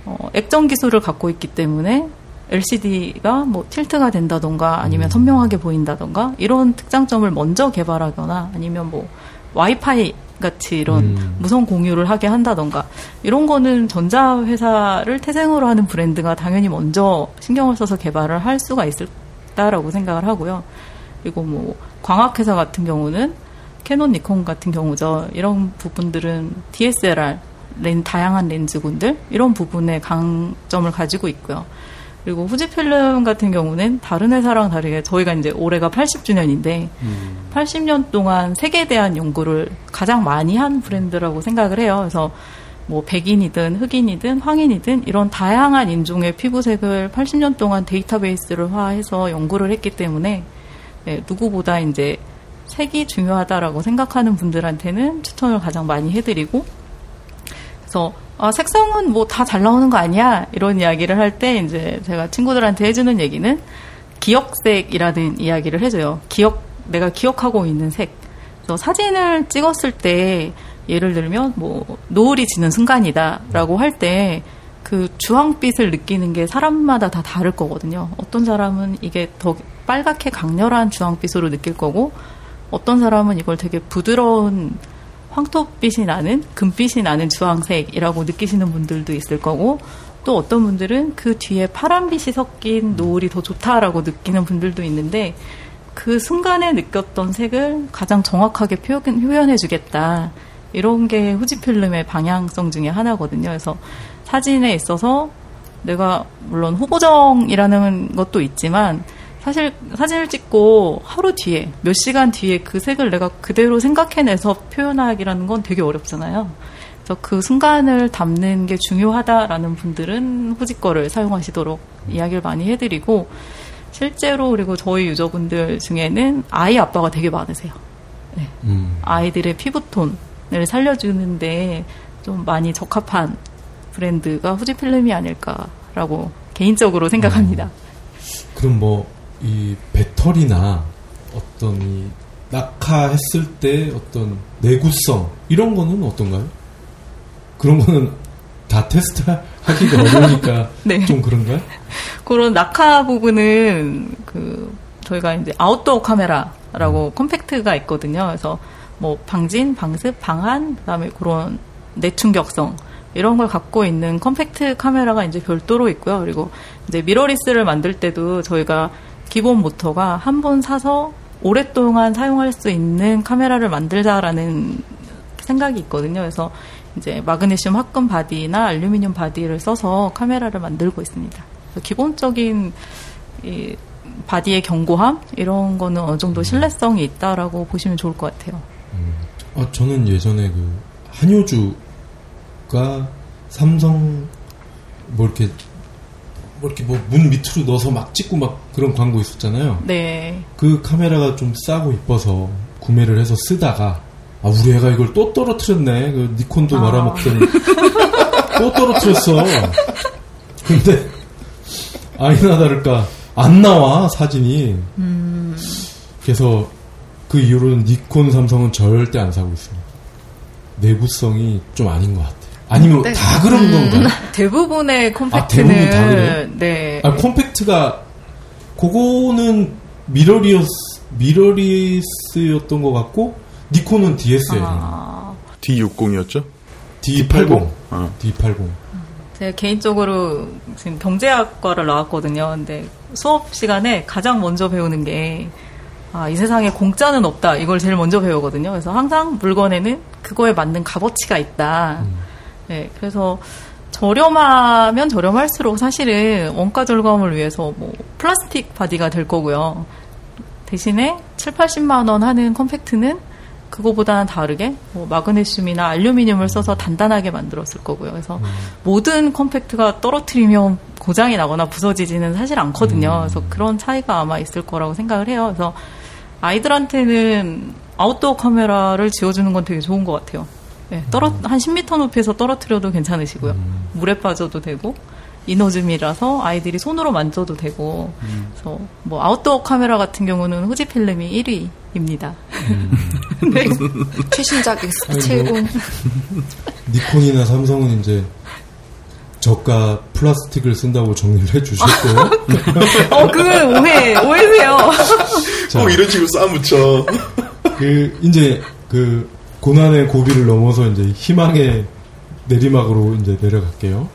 어, 액정 기술을 갖고 있기 때문에 LCD가 뭐 틸트가 된다던가 아니면 선명하게 보인다던가 이런 특장점을 먼저 개발하거나 아니면 뭐 와이파이 같이 이런 음. 무선 공유를 하게 한다던가 이런 거는 전자 회사를 태생으로 하는 브랜드가 당연히 먼저 신경을 써서 개발을 할 수가 있을다라고 생각을 하고요. 그리고 뭐 광학 회사 같은 경우는 캐논, 니콘 같은 경우죠. 이런 부분들은 DSLR 렌 다양한 렌즈군들 이런 부분에 강점을 가지고 있고요. 그리고 후지필름 같은 경우는 다른 회사랑 다르게 저희가 이제 올해가 80주년인데 80년 동안 색에 대한 연구를 가장 많이 한 브랜드라고 생각을 해요. 그래서 뭐 백인이든 흑인이든 황인이든 이런 다양한 인종의 피부색을 80년 동안 데이터베이스를 화해서 연구를 했기 때문에 네, 누구보다 이제 색이 중요하다라고 생각하는 분들한테는 추천을 가장 많이 해드리고 그래서 아, 색상은 뭐 다 잘 나오는 거 아니야 이런 이야기를 할 때 이제 제가 친구들한테 해주는 얘기는 기억색이라는 이야기를 해줘요. 기억 내가 기억하고 있는 색. 그래서 사진을 찍었을 때 예를 들면 뭐 노을이 지는 순간이다라고 할 때 그 주황빛을 느끼는 게 사람마다 다 다를 거거든요. 어떤 사람은 이게 더 빨갛게 강렬한 주황빛으로 느낄 거고 어떤 사람은 이걸 되게 부드러운 황토빛이 나는 금빛이 나는 주황색이라고 느끼시는 분들도 있을 거고 또 어떤 분들은 그 뒤에 파란빛이 섞인 노을이 더 좋다라고 느끼는 분들도 있는데 그 순간에 느꼈던 색을 가장 정확하게 표현, 표현해주겠다. 이런 게 후지필름의 방향성 중에 하나거든요. 그래서 사진에 있어서 내가 물론 후보정이라는 것도 있지만 사실 사진을 찍고 하루 뒤에 몇 시간 뒤에 그 색을 내가 그대로 생각해내서 표현하기라는 건 되게 어렵잖아요. 그래서 그 순간을 담는 게 중요하다라는 분들은 후지 거를 사용하시도록 이야기를 많이 해드리고 실제로 그리고 저희 유저분들 중에는 아이 아빠가 되게 많으세요. 네. 음. 아이들의 피부톤을 살려주는데 좀 많이 적합한 브랜드가 후지필름이 아닐까라고 개인적으로 생각합니다. 그럼 뭐 이 배터리나 어떤 이 낙하했을 때 어떤 내구성 이런 거는 어떤가요? 그런 거는 다 테스트 하기가 <laughs> 어려우니까 네. 좀 그런가요? 그런 낙하 부분은 그 저희가 이제 아웃도어 카메라라고 컴팩트가 있거든요. 그래서 뭐 방진, 방습, 방한, 그다음에 그런 내충격성 이런 걸 갖고 있는 컴팩트 카메라가 이제 별도로 있고요. 그리고 이제 미러리스를 만들 때도 저희가 기본 모토가 한 번 사서 오랫동안 사용할 수 있는 카메라를 만들자라는 생각이 있거든요. 그래서 이제 마그네슘 합금 바디나 알루미늄 바디를 써서 카메라를 만들고 있습니다. 기본적인 이 바디의 견고함 이런 거는 어느 정도 신뢰성이 있다라고 보시면 좋을 것 같아요. 아, 저는 예전에 그 한효주가 삼성 뭐 이렇게 뭐 이렇게 뭐 문 밑으로 넣어서 막 찍고 막 그런 광고 있었잖아요. 네. 그 카메라가 좀 싸고 이뻐서 구매를 해서 쓰다가 아 우리 애가 이걸 또 떨어뜨렸네. 그 니콘도 아. 말아먹더니 또 떨어뜨렸어. 근데 아니나 다를까 안 나와 사진이. 그래서 그 이후로는 니콘 삼성은 절대 안 사고 있습니다. 내구성이 좀 아닌 것 같아요. 아니면 네. 다 그런 건가요? 대부분의 대부분 컴팩트는 다 그래요? 네. 아, 컴팩트가 그거는 미러리어스 미러리스였던 것 같고 니콘은 DS예요. 아, D60이었죠? D80. 어. D80. 제가 개인적으로 지금 경제학과를 나왔거든요. 근데 수업 시간에 가장 먼저 배우는 게 아, 이 세상에 공짜는 없다. 이걸 제일 먼저 배우거든요. 그래서 항상 물건에는 그거에 맞는 값어치가 있다. 네, 그래서 저렴하면 저렴할수록 사실은 원가 절감을 위해서 뭐 플라스틱 바디가 될 거고요. 대신에 7, 80만 원 하는 컴팩트는 그거보다는 다르게 뭐 마그네슘이나 알루미늄을 써서 단단하게 만들었을 거고요. 그래서 모든 컴팩트가 떨어뜨리면 고장이 나거나 부서지지는 사실 않거든요. 그래서 그런 차이가 아마 있을 거라고 생각을 해요. 그래서 아이들한테는 아웃도어 카메라를 지어주는 건 되게 좋은 것 같아요. 네, 떨어 한 10m 높이에서 떨어뜨려도 괜찮으시고요. 물에 빠져도 되고 이노즘이라서 아이들이 손으로 만져도 되고 그래서 뭐 아웃도어 카메라 같은 경우는 후지 필름이 1위입니다. <laughs> 네. 최신작 X70. 니콘이나 삼성은 이제 저가 플라스틱을 쓴다고 정리를 해주셨고 <laughs> 어, 그건 오해, 오해세요. <laughs> 자, 꼭 이런 식으로 쌓아붙여. 그 이제 그 고난의 고비를 넘어서 이제 희망의 내리막으로 이제 내려갈게요.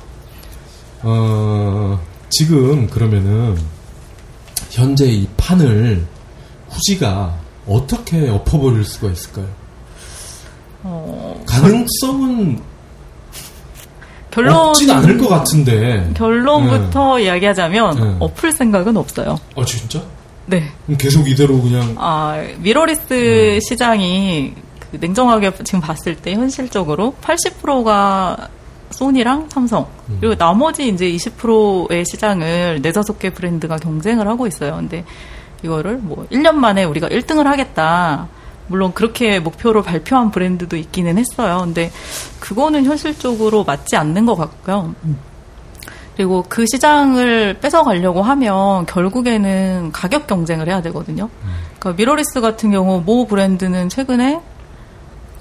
어, 지금 그러면은 현재 이 판을 후지가 어떻게 엎어버릴 수가 있을까요? 어, 가능성은 결론, 없진 않을 것 같은데. 결론부터 이야기하자면 네. 엎을 생각은 없어요. 아 진짜? 네. 계속 이대로 그냥 아, 미러리스 시장이 그 냉정하게 지금 봤을 때 현실적으로 80%가 소니랑 삼성 그리고 나머지 이제 20%의 시장을 네다섯 개 브랜드가 경쟁을 하고 있어요. 근데 이거를 뭐 1년 만에 우리가 1등을 하겠다. 물론 그렇게 목표로 발표한 브랜드도 있기는 했어요. 근데 그거는 현실적으로 맞지 않는 것 같고요. 그리고 그 시장을 뺏어가려고 하면 결국에는 가격 경쟁을 해야 되거든요. 그러니까 미러리스 같은 경우 모 브랜드는 최근에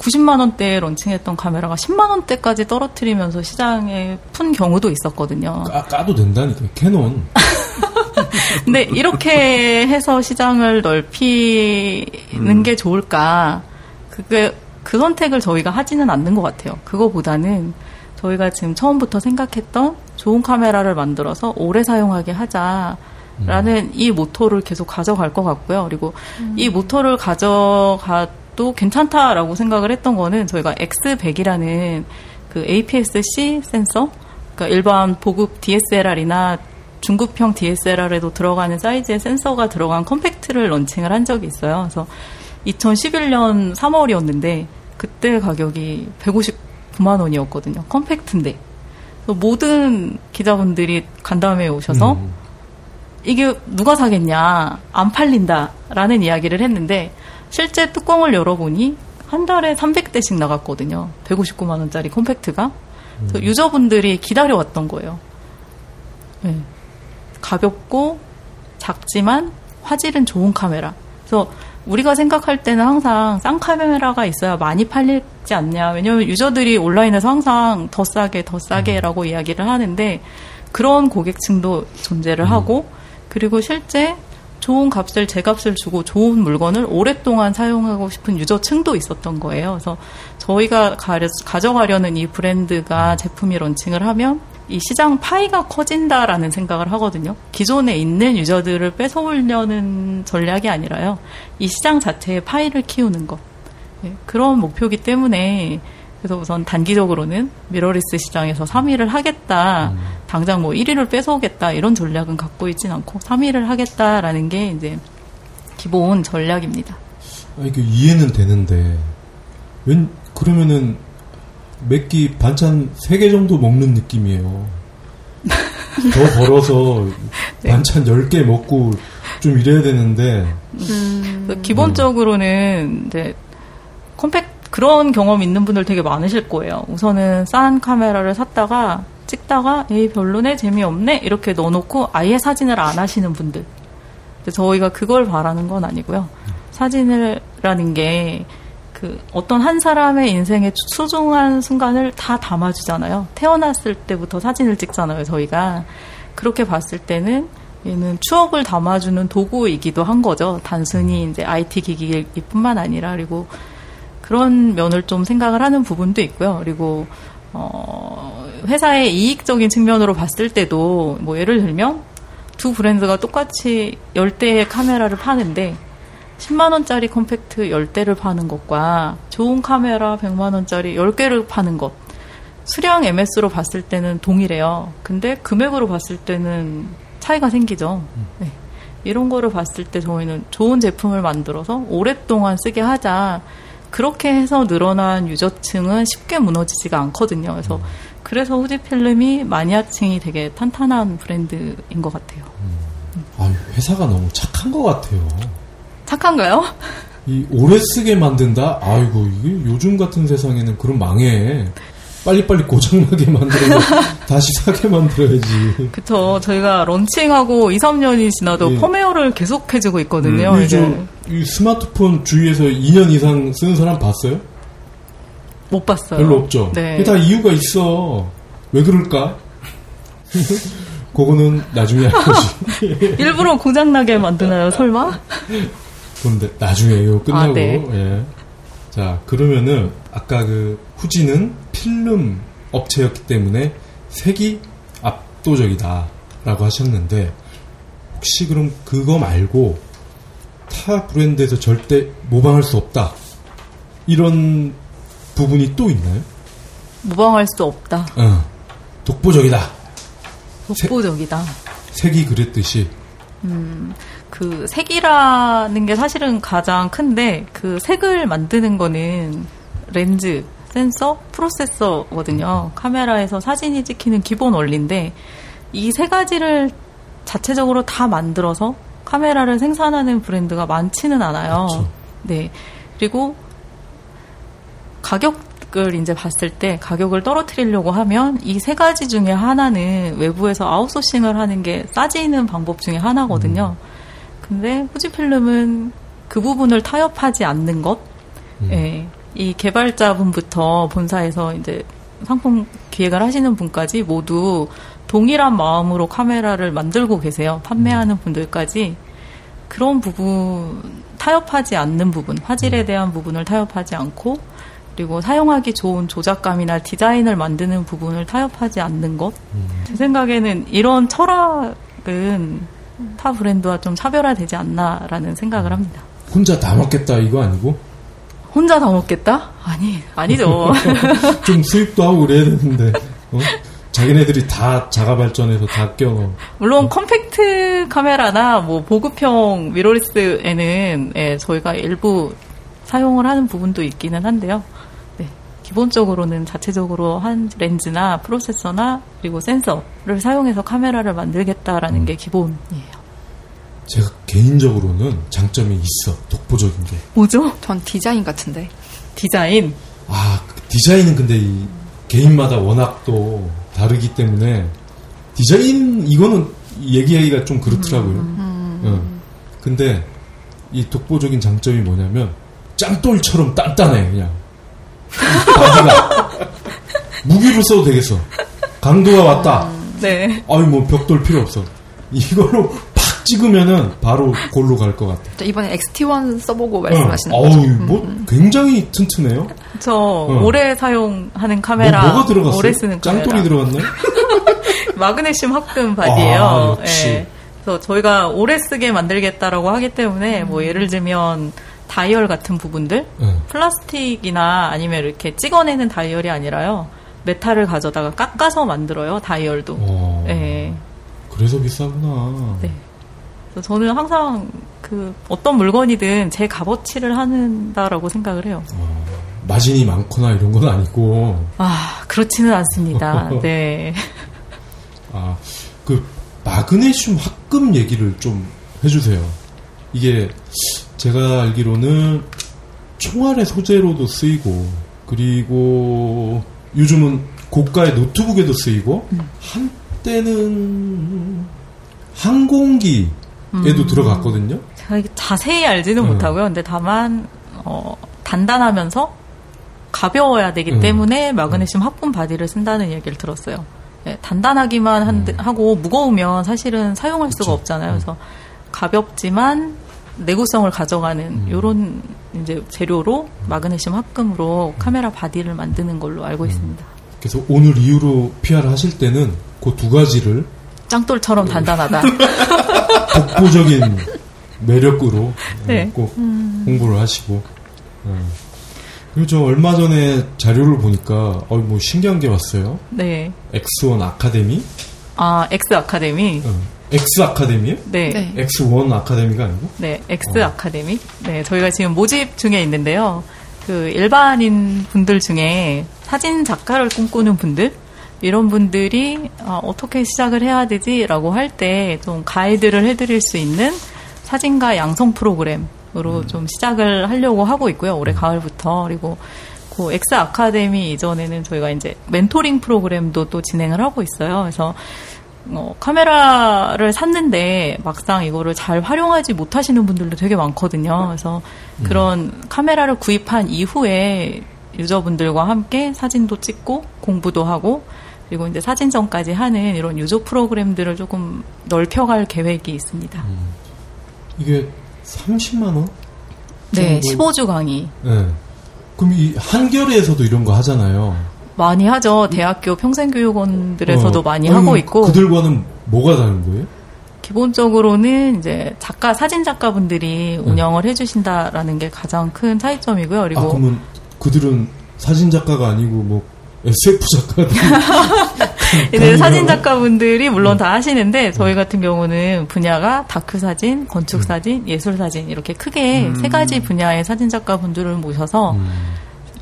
90만 원대에 런칭했던 카메라가 10만 원대까지 떨어뜨리면서 시장에 푼 경우도 있었거든요. 까, 까도 된다니까 캐논. <laughs> 근데 이렇게 해서 시장을 넓히는 게 좋을까? 그게 그 선택을 저희가 하지는 않는 것 같아요. 그거보다는 저희가 지금 처음부터 생각했던 좋은 카메라를 만들어서 오래 사용하게 하자 라는 이 모토를 계속 가져갈 것 같고요. 그리고 이 모토를 가져가 도 괜찮다라고 생각을 했던 거는 저희가 X100이라는 그 APS-C 센서, 그러니까 일반 보급 DSLR이나 중급형 DSLR에도 들어가는 사이즈의 센서가 들어간 컴팩트를 런칭을 한 적이 있어요. 그래서 2011년 3월이었는데 그때 가격이 159만 원이었거든요. 컴팩트인데. 모든 기자분들이 간담회에 오셔서 음. 이게 누가 사겠냐, 안 팔린다라는 이야기를 했는데 실제 뚜껑을 열어보니 한 달에 300대씩 나갔거든요. 159만 원짜리 컴팩트가. 그래서 유저분들이 기다려왔던 거예요. 네. 가볍고 작지만 화질은 좋은 카메라. 그래서 우리가 생각할 때는 항상 싼 카메라가 있어야 많이 팔리지 않냐. 왜냐면 유저들이 온라인에서 항상 더 싸게, 더 싸게라고 이야기를 하는데 그런 고객층도 존재를 하고 그리고 실제 좋은 값을 제값을 주고 좋은 물건을 오랫동안 사용하고 싶은 유저층도 있었던 거예요. 그래서 저희가 가려, 가져가려는 이 브랜드가 제품이 런칭을 하면 이 시장 파이가 커진다라는 생각을 하거든요. 기존에 있는 유저들을 뺏어오려는 전략이 아니라요. 이 시장 자체의 파이를 키우는 것. 네, 그런 목표기 때문에 그래서 우선 단기적으로는 미러리스 시장에서 3위를 하겠다. 당장 뭐 1위를 뺏어오겠다. 이런 전략은 갖고 있진 않고 3위를 하겠다라는 게 이제 기본 전략입니다. 아니 그 이해는 되는데 웬 그러면은 몇 끼 반찬 세개 정도 먹는 느낌이에요. <laughs> 더 벌어서 네. 반찬 10개 먹고 좀 이래야 되는데 그래서 기본적으로는 이제 컴팩 그런 경험 있는 분들 되게 많으실 거예요. 우선은 싼 카메라를 샀다가 찍다가 에이 별로네 재미없네 이렇게 넣어놓고 아예 사진을 안 하시는 분들. 근데 저희가 그걸 바라는 건 아니고요. 사진을라는 게 그 어떤 한 사람의 인생의 소중한 순간을 다 담아주잖아요. 태어났을 때부터 사진을 찍잖아요. 저희가 그렇게 봤을 때는 얘는 추억을 담아주는 도구이기도 한 거죠. 단순히 이제 IT 기기뿐만 아니라 그리고 그런 면을 좀 생각을 하는 부분도 있고요. 그리고 어, 회사의 이익적인 측면으로 봤을 때도 뭐 예를 들면 두 브랜드가 똑같이 10대의 카메라를 파는데 10만 원짜리 컴팩트 10대를 파는 것과 좋은 카메라 100만 원짜리 10개를 파는 것 수량 MS로 봤을 때는 동일해요. 근데 금액으로 봤을 때는 차이가 생기죠. 네. 이런 거를 봤을 때 저희는 좋은 제품을 만들어서 오랫동안 쓰게 하자. 그렇게 해서 늘어난 유저층은 쉽게 무너지지가 않거든요. 그래서 음. 그래서 후지 필름이 마니아층이 되게 탄탄한 브랜드인 것 같아요. 아, 회사가 너무 착한 것 같아요. 착한가요? 이 오래 쓰게 만든다? 아이고, 이게 요즘 같은 세상에는 그럼 망해. 빨리빨리 고장나게 만들어서 <laughs> 다시 사게 만들어야지. 그쵸. 저희가 런칭하고 2, 3년이 지나도 예. 펌웨어를 계속 해주고 있거든요. 이, 이제 저, 이 스마트폰 주위에서 2년 이상 쓰는 사람 봤어요? 못 봤어요. 별로 없죠? 네. 다 이유가 있어. 왜 그럴까? <laughs> 그거는 나중에 알지. <laughs> 일부러 고장나게 만드나요, 설마? 그런데 나중에요. 끝나고. 아, 네. 예. 자, 그러면은 아까 그 후지는 필름 업체였기 때문에 색이 압도적이다라고 하셨는데 혹시 그럼 그거 말고 타 브랜드에서 절대 모방할 수 없다. 이런 부분이 또 있나요? 모방할 수 없다. 어. 독보적이다. 독보적이다. 색 이 그랬듯이 그 색이라는 게 사실은 가장 큰데 그 색을 만드는 거는 렌즈, 센서, 프로세서거든요. 카메라에서 사진이 찍히는 기본 원리인데 이 세 가지를 자체적으로 다 만들어서 카메라를 생산하는 브랜드가 많지는 않아요. 그렇죠. 네. 그리고 가격을 이제 봤을 때 가격을 떨어뜨리려고 하면 이 세 가지 중에 하나는 외부에서 아웃소싱을 하는 게 싸지는 방법 중에 하나거든요. 근데 후지필름은 그 부분을 타협하지 않는 것, 음. 예. 이 개발자분부터 본사에서 이제 상품 기획을 하시는 분까지 모두 동일한 마음으로 카메라를 만들고 계세요. 판매하는 분들까지 그런 부분 타협하지 않는 부분, 화질에 대한 부분을 타협하지 않고 그리고 사용하기 좋은 조작감이나 디자인을 만드는 부분을 타협하지 않는 것. 제 생각에는 이런 철학은 타 브랜드와 좀 차별화되지 않나라는 생각을 합니다. 혼자 다 먹겠다 이거 아니고 혼자 다 먹겠다? 아니, 아니죠. <laughs> 좀 수입도 하고 그래야 되는데 어? 자기네들이 다 자가 발전해서 다 껴. 물론 컴팩트 카메라나 뭐 보급형 미러리스에는 예, 저희가 일부 사용을 하는 부분도 있기는 한데요. 네, 기본적으로는 자체적으로 한 렌즈나 프로세서나 그리고 센서를 사용해서 카메라를 만들겠다라는 게 기본이에요. 제가 개인적으로는 장점이 있어 독보적인 게. 뭐죠? 전 디자인 같은데. 디자인. 아 디자인은 근데 이 개인마다 워낙 또 다르기 때문에 디자인 이거는 얘기하기가 좀 그렇더라고요. 어. 근데 이 독보적인 장점이 뭐냐면 짱돌처럼 단단해 그냥 무기로 써도 되겠어. 강도가 왔다. 네. 아유 뭐 벽돌 필요 없어. 이걸로 팍 찍으면은 바로 골로 갈 것 같아. 저 이번에 XT1 써보고 말씀하시는 어. 거죠? 어우 뭐 굉장히 튼튼해요. 저 어. 오래 사용하는 카메라. 뭐, 뭐가 들어갔어요? 오래 쓰는 카메라. 짱돌이 들어갔나요? <laughs> 마그네슘 합금 바디예요. 아, 역시. 예. 그래서 저희가 오래 쓰게 만들겠다라고 하기 때문에 뭐 예를 들면 다이얼 같은 부분들 네. 플라스틱이나 아니면 이렇게 찍어내는 다이얼이 아니라요. 메탈을 가져다가 깎아서 만들어요. 다이얼도. 어, 예. 그래서 비싸구나. 네. 그래서 저는 항상 그 어떤 물건이든 제 값어치를 한다라고 생각을 해요. 마진이 많거나 이런 건 아니고, 아, 그렇지는 않습니다. <laughs> 네. 아, 그, 마그네슘 합금 얘기를 좀 해주세요. 이게, 제가 알기로는 총알의 소재로도 쓰이고, 그리고 요즘은 고가의 노트북에도 쓰이고, 한때는 항공기에도 들어갔거든요. 제가 자세히 알지는 음. 못하고요. 근데 다만 어, 단단하면서 가벼워야 되기 음. 때문에 마그네슘 합금 바디를 쓴다는 얘기를 들었어요. 예, 단단하기만 한, 하고 무거우면 사실은 사용할 수가 음. 그쵸. 없잖아요. 그래서 가볍지만 내구성을 가져가는 음. 요런 이제 재료로 마그네슘 합금으로 카메라 바디를 만드는 걸로 알고 있습니다. 그래서 오늘 이후로 PR 하실 때는 그 두 가지를 짱돌처럼 단단하다. <laughs> 독보적인 매력으로 네. 꼭 홍보를 하시고. 어. 그리고 저 얼마 전에 자료를 보니까 어, 뭐 신기한 게 왔어요. 네. X1 아카데미 아, X 아카데미. 어. X 아카데미요? 네. 네. X1 아카데미가 아니고? 네, X 아카데미. 네, 저희가 지금 모집 중에 있는데요. 그 일반인 분들 중에 사진 작가를 꿈꾸는 분들 이런 분들이 어, 떻게 시작을 해야 되지라고 할 때 좀 가이드를 해드릴 수 있는 사진가 양성 프로그램으로 좀 시작을 하려고 하고 있고요. 올해 가을부터 그리고 그 X 아카데미 이전에는 저희가 이제 멘토링 프로그램도 또 진행을 하고 있어요. 그래서 어, 카메라를 샀는데 막상 이거를 잘 활용하지 못하시는 분들도 되게 많거든요. 그래서 그런 카메라를 구입한 이후에 유저분들과 함께 사진도 찍고 공부도 하고 그리고 이제 사진전까지 하는 이런 유저 프로그램들을 조금 넓혀갈 계획이 있습니다. 이게 30만 원? 네, 정도? 15주 강의. 네. 그럼 이 한겨레에서도 이런 거 하잖아요. 많이 하죠. 대학교 평생교육원들에서도 어, 많이 하고 있고. 그들과는 뭐가 다른 거예요? 기본적으로는 이제 작가, 사진 작가분들이 네. 운영을 해주신다라는 게 가장 큰 차이점이고요. 그리고 아, 그러면 그들은 사진 작가가 아니고 뭐 SF 작가들. <laughs> 이제 사진? 작가분들이 물론 네. 다 하시는데 저희 같은 경우는 분야가 다큐 사진, 건축 사진, 예술 사진 이렇게 크게 세 가지 분야의 사진 작가분들을 모셔서 음.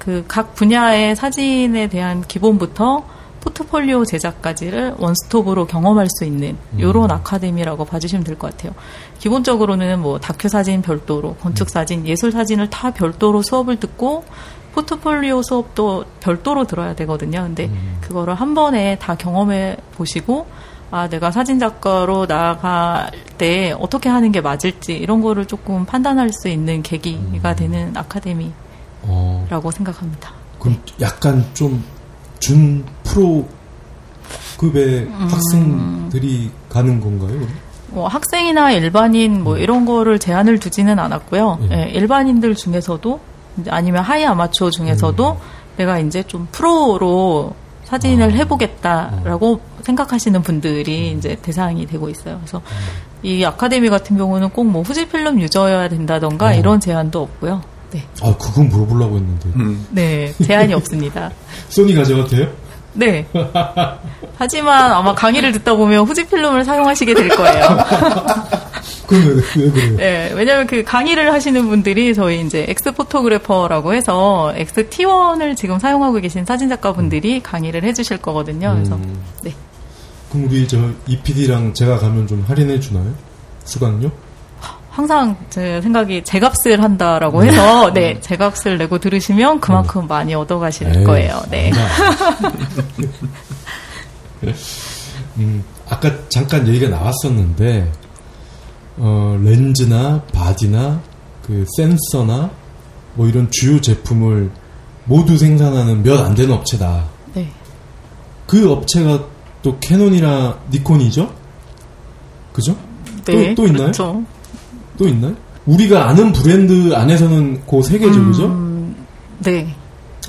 그 각 분야의 사진에 대한 기본부터 포트폴리오 제작까지를 원스톱으로 경험할 수 있는 이런 아카데미라고 봐주시면 될 것 같아요. 기본적으로는 뭐 다큐 사진 별도로, 건축 사진, 예술 사진을 다 별도로 수업을 듣고 포트폴리오 수업도 별도로 들어야 되거든요. 근데 그거를 한 번에 다 경험해 보시고 아 내가 사진 작가로 나아갈 때 어떻게 하는 게 맞을지 이런 거를 조금 판단할 수 있는 계기가 되는 아카데미 라고 어, 생각합니다. 그럼 약간 좀 준 프로급의 음. 학생들이 가는 건가요? 뭐 학생이나 일반인 뭐 이런 거를 제한을 두지는 않았고요. 음. 예, 일반인들 중에서도 아니면 하이 아마추어 중에서도 음. 내가 이제 좀 프로로 사진을 아. 해보겠다라고 생각하시는 분들이 이제 대상이 되고 있어요. 그래서 이 아카데미 같은 경우는 꼭 뭐 후지필름 유저여야 된다던가 어. 이런 제한도 없고요. 네, 아, 그건 물어보려고 했는데. 음. 네 제한이 없습니다. <laughs> 소니 가져가도 돼요? 네. 하지만 아마 강의를 듣다 보면 후지 필름을 사용하시게 될 거예요. <laughs> 그러면 왜 그래요? 네, 왜냐면 그 강의를 하시는 분들이 저희 이제 X Photographer라고 해서 X-T1을 지금 사용하고 계신 사진작가분들이 강의를 해주실 거거든요. 그래서 음. 네. 그럼 우리 저 이 PD랑 제가 가면 좀 할인해 주나요? 수강료? 항상 제 생각이 제값을 한다라고 해서 네, 제값을 내고 들으시면 그만큼 많이 얻어가실 거예요. 네. <laughs> 음, 아까 잠깐 얘기가 나왔었는데 어, 렌즈나 바디나 그 센서나 뭐 이런 주요 제품을 모두 생산하는 몇 안 되는 업체다. 네. 그 업체가 또 캐논이나 니콘이죠? 그죠? 네. 또, 또 있나요? 그렇죠. 또 있나요? 우리가 아는 브랜드 안에서는 그 세 개죠, 그죠? 음, 네.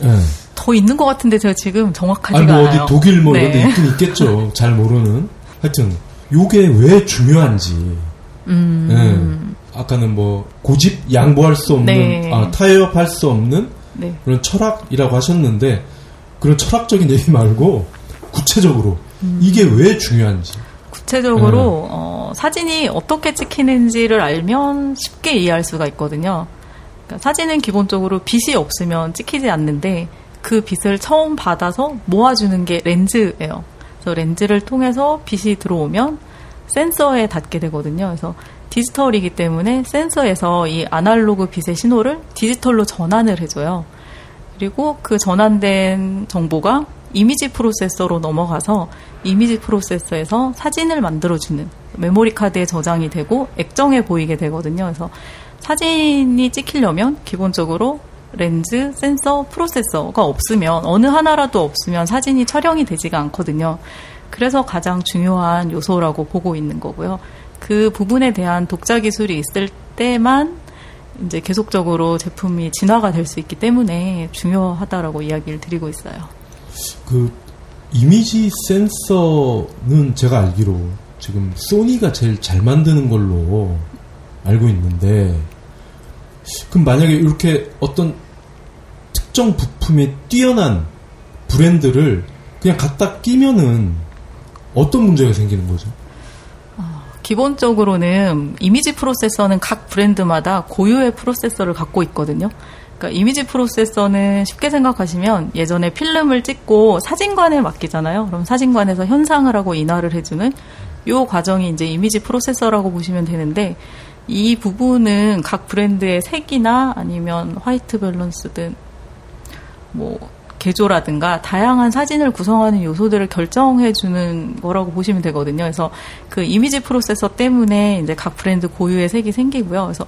예. 더 있는 것 같은데 제가 지금 아니 정확하지가 뭐 않아요. 어디 독일 뭐 이런 데 네. 있긴 있겠죠. 잘 모르는. 하여튼 요게 왜 중요한지. 음, 예. 아까는 뭐 고집 양보할 수 없는 네. 아, 타협할 수 없는 네. 그런 철학이라고 하셨는데 그런 철학적인 얘기 말고 구체적으로 음. 이게 왜 중요한지. 구체적으로 네. 어, 사진이 어떻게 찍히는지를 알면 쉽게 이해할 수가 있거든요. 그러니까 사진은 기본적으로 빛이 없으면 찍히지 않는데 그 빛을 처음 받아서 모아주는 게 렌즈예요. 그래서 렌즈를 통해서 빛이 들어오면 센서에 닿게 되거든요. 그래서 디지털이기 때문에 센서에서 이 아날로그 빛의 신호를 디지털로 전환을 해줘요. 그리고 그 전환된 정보가 이미지 프로세서로 넘어가서 이미지 프로세서에서 사진을 만들어주는 메모리 카드에 저장이 되고 액정해 보이게 되거든요. 그래서 사진이 찍히려면 기본적으로 렌즈, 센서, 프로세서가 없으면 어느 하나라도 없으면 사진이 촬영이 되지가 않거든요. 그래서 가장 중요한 요소라고 보고 있는 거고요. 그 부분에 대한 독자 기술이 있을 때만 이제 계속적으로 제품이 진화가 될 수 있기 때문에 중요하다라고 이야기를 드리고 있어요. 그 이미지 센서는 제가 알기로 지금 소니가 제일 잘 만드는 걸로 알고 있는데 그럼 만약에 이렇게 어떤 특정 부품에 뛰어난 브랜드를 그냥 갖다 끼면은 어떤 문제가 생기는 거죠? 기본적으로는 이미지 프로세서는 각 브랜드마다 고유의 프로세서를 갖고 있거든요. 그러니까 이미지 프로세서는 쉽게 생각하시면 예전에 필름을 찍고 사진관에 맡기잖아요. 그럼 사진관에서 현상을 하고 인화를 해주는 요 과정이 이제 이미지 프로세서라고 보시면 되는데 이 부분은 각 브랜드의 색이나 아니면 화이트 밸런스든 뭐 개조라든가 다양한 사진을 구성하는 요소들을 결정해 주는 거라고 보시면 되거든요. 그래서 그 이미지 프로세서 때문에 이제 각 브랜드 고유의 색이 생기고요. 그래서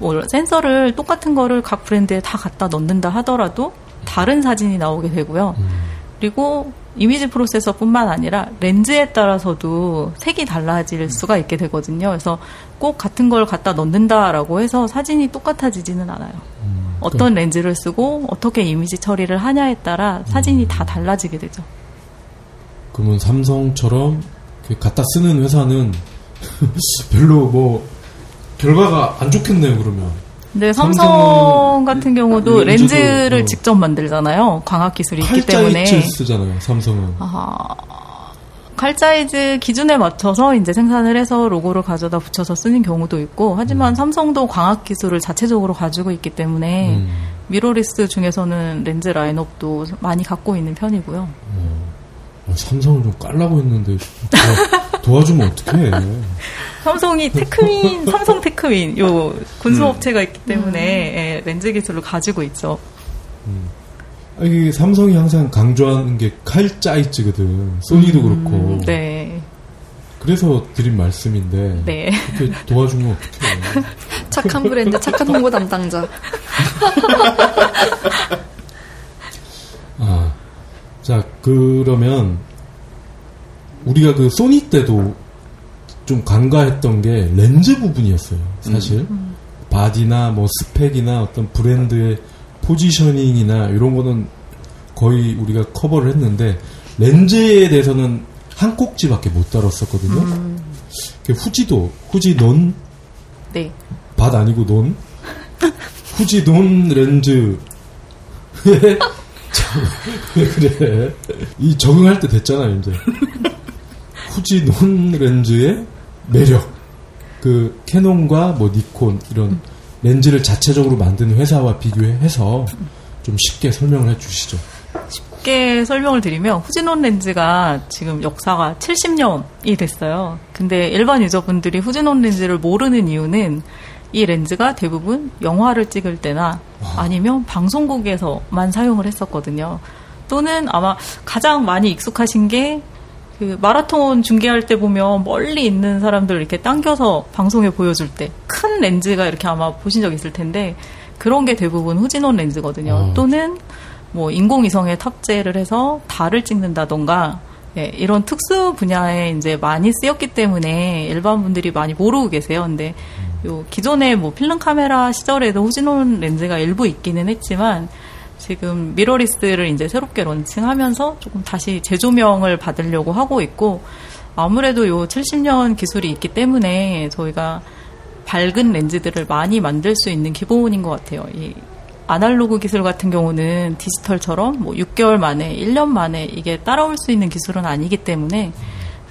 뭐 센서를 똑같은 거를 각 브랜드에 다 갖다 넣는다 하더라도 다른 사진이 나오게 되고요. 그리고 이미지 프로세서뿐만 아니라 렌즈에 따라서도 색이 달라질 수가 있게 되거든요. 그래서 꼭 같은 걸 갖다 넣는다라고 해서 사진이 똑같아지지는 않아요. 어떤 렌즈를 쓰고 어떻게 이미지 처리를 하냐에 따라 사진이 다 달라지게 되죠. 그러면 삼성처럼 갖다 쓰는 회사는 <laughs> 별로 뭐 결과가 안 좋겠네요. 그러면 근데 삼성은 삼성 같은 경우도 렌즈도, 렌즈를 어. 직접 만들잖아요. 광학 기술이 있기 때문에. 칼자이스 쓰잖아요. 삼성은 아, 칼자이스 기준에 맞춰서 이제 생산을 해서 로고를 가져다 붙여서 쓰는 경우도 있고, 하지만 삼성도 광학 기술을 자체적으로 가지고 있기 때문에 음. 미러리스 중에서는 렌즈 라인업도 많이 갖고 있는 편이고요. 어, 삼성을 좀 깔라고 했는데 도와, 도와주면 어떡해. <laughs> 삼성이 테크민, <laughs> 삼성 테크민 요 군수 업체가 있기 때문에 예, 렌즈 기술을 가지고 있죠. 아, 이게 삼성이 항상 강조하는 게 칼자이츠거든. 소니도 그렇고. 음, 네, 그래서 드린 말씀인데 네. 이렇게 도와주면 어떡해. <laughs> 착한 브랜드, 착한 홍보 담당자. <laughs> 아, 자 그러면 우리가 그 소니 때도 좀 간과했던 게 렌즈 부분이었어요. 사실. 바디나 뭐 스펙이나 어떤 브랜드의 포지셔닝이나 이런 거는 거의 우리가 커버를 했는데 렌즈에 대해서는 한 꼭지밖에 못 다뤘었거든요. 그 후지도 후지 논? 네. 밭 아니고 논? 후지 논 렌즈. 그래? 이 적응할 때 됐잖아요 이제. <laughs> 후지 논 렌즈의 매력 그 캐논과 뭐 니콘 이런 렌즈를 자체적으로 만드는 회사와 비교해서 좀 쉽게 설명을 해주시죠. 쉽게 설명을 드리면 후지논 렌즈가 지금 역사가 70년이 됐어요. 근데 일반 유저분들이 후지논 렌즈를 모르는 이유는 이 렌즈가 대부분 영화를 찍을 때나 아니면 방송국에서만 사용을 했었거든요. 또는 아마 가장 많이 익숙하신 게 그 마라톤 중계할 때 보면 멀리 있는 사람들 이렇게 당겨서 방송에 보여줄 때 큰 렌즈가 이렇게 아마 보신 적 있을 텐데 그런 게 대부분 후지논 렌즈거든요. 어. 또는 뭐 인공위성에 탑재를 해서 달을 찍는다던가 예, 이런 특수 분야에 이제 많이 쓰였기 때문에 일반 분들이 많이 모르고 계세요. 근데 요 기존의 뭐 필름 카메라 시절에도 후지논 렌즈가 일부 있기는 했지만 지금 미러리스를 이제 새롭게 런칭하면서 조금 다시 재조명을 받으려고 하고 있고 아무래도 요 70년 기술이 있기 때문에 저희가 밝은 렌즈들을 많이 만들 수 있는 기본인 것 같아요. 이 아날로그 기술 같은 경우는 디지털처럼 뭐 6개월 만에, 1년 만에 이게 따라올 수 있는 기술은 아니기 때문에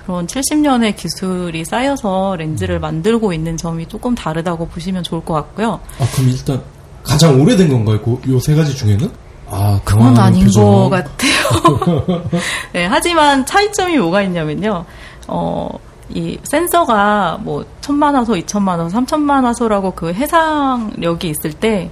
그런 70년의 기술이 쌓여서 렌즈를 만들고 있는 점이 조금 다르다고 보시면 좋을 것 같고요. 아 그럼 일단 가장 오래된 건가요? 요 세 가지 중에는? 아 그건 아닌 표정. 것 같아요. <laughs> 네, 하지만 차이점이 뭐가 있냐면요. 어, 이 센서가 뭐 천만 화소, 이천만 화소, 삼천만 화소라고 그 해상력이 있을 때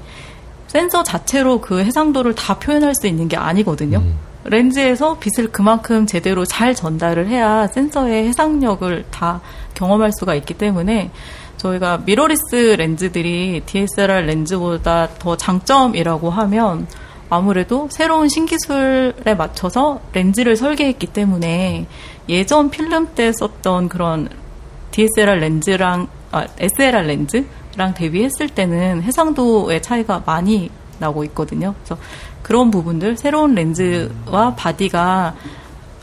센서 자체로 그 해상도를 다 표현할 수 있는 게 아니거든요. 렌즈에서 빛을 그만큼 제대로 잘 전달을 해야 센서의 해상력을 다 경험할 수가 있기 때문에 저희가 미러리스 렌즈들이 DSLR 렌즈보다 더 장점이라고 하면 아무래도 새로운 신기술에 맞춰서 렌즈를 설계했기 때문에 예전 필름 때 썼던 그런 DSLR 렌즈랑 아, SLR 렌즈랑 대비했을 때는 해상도의 차이가 많이 나고 있거든요. 그래서 그런 부분들 새로운 렌즈와 바디가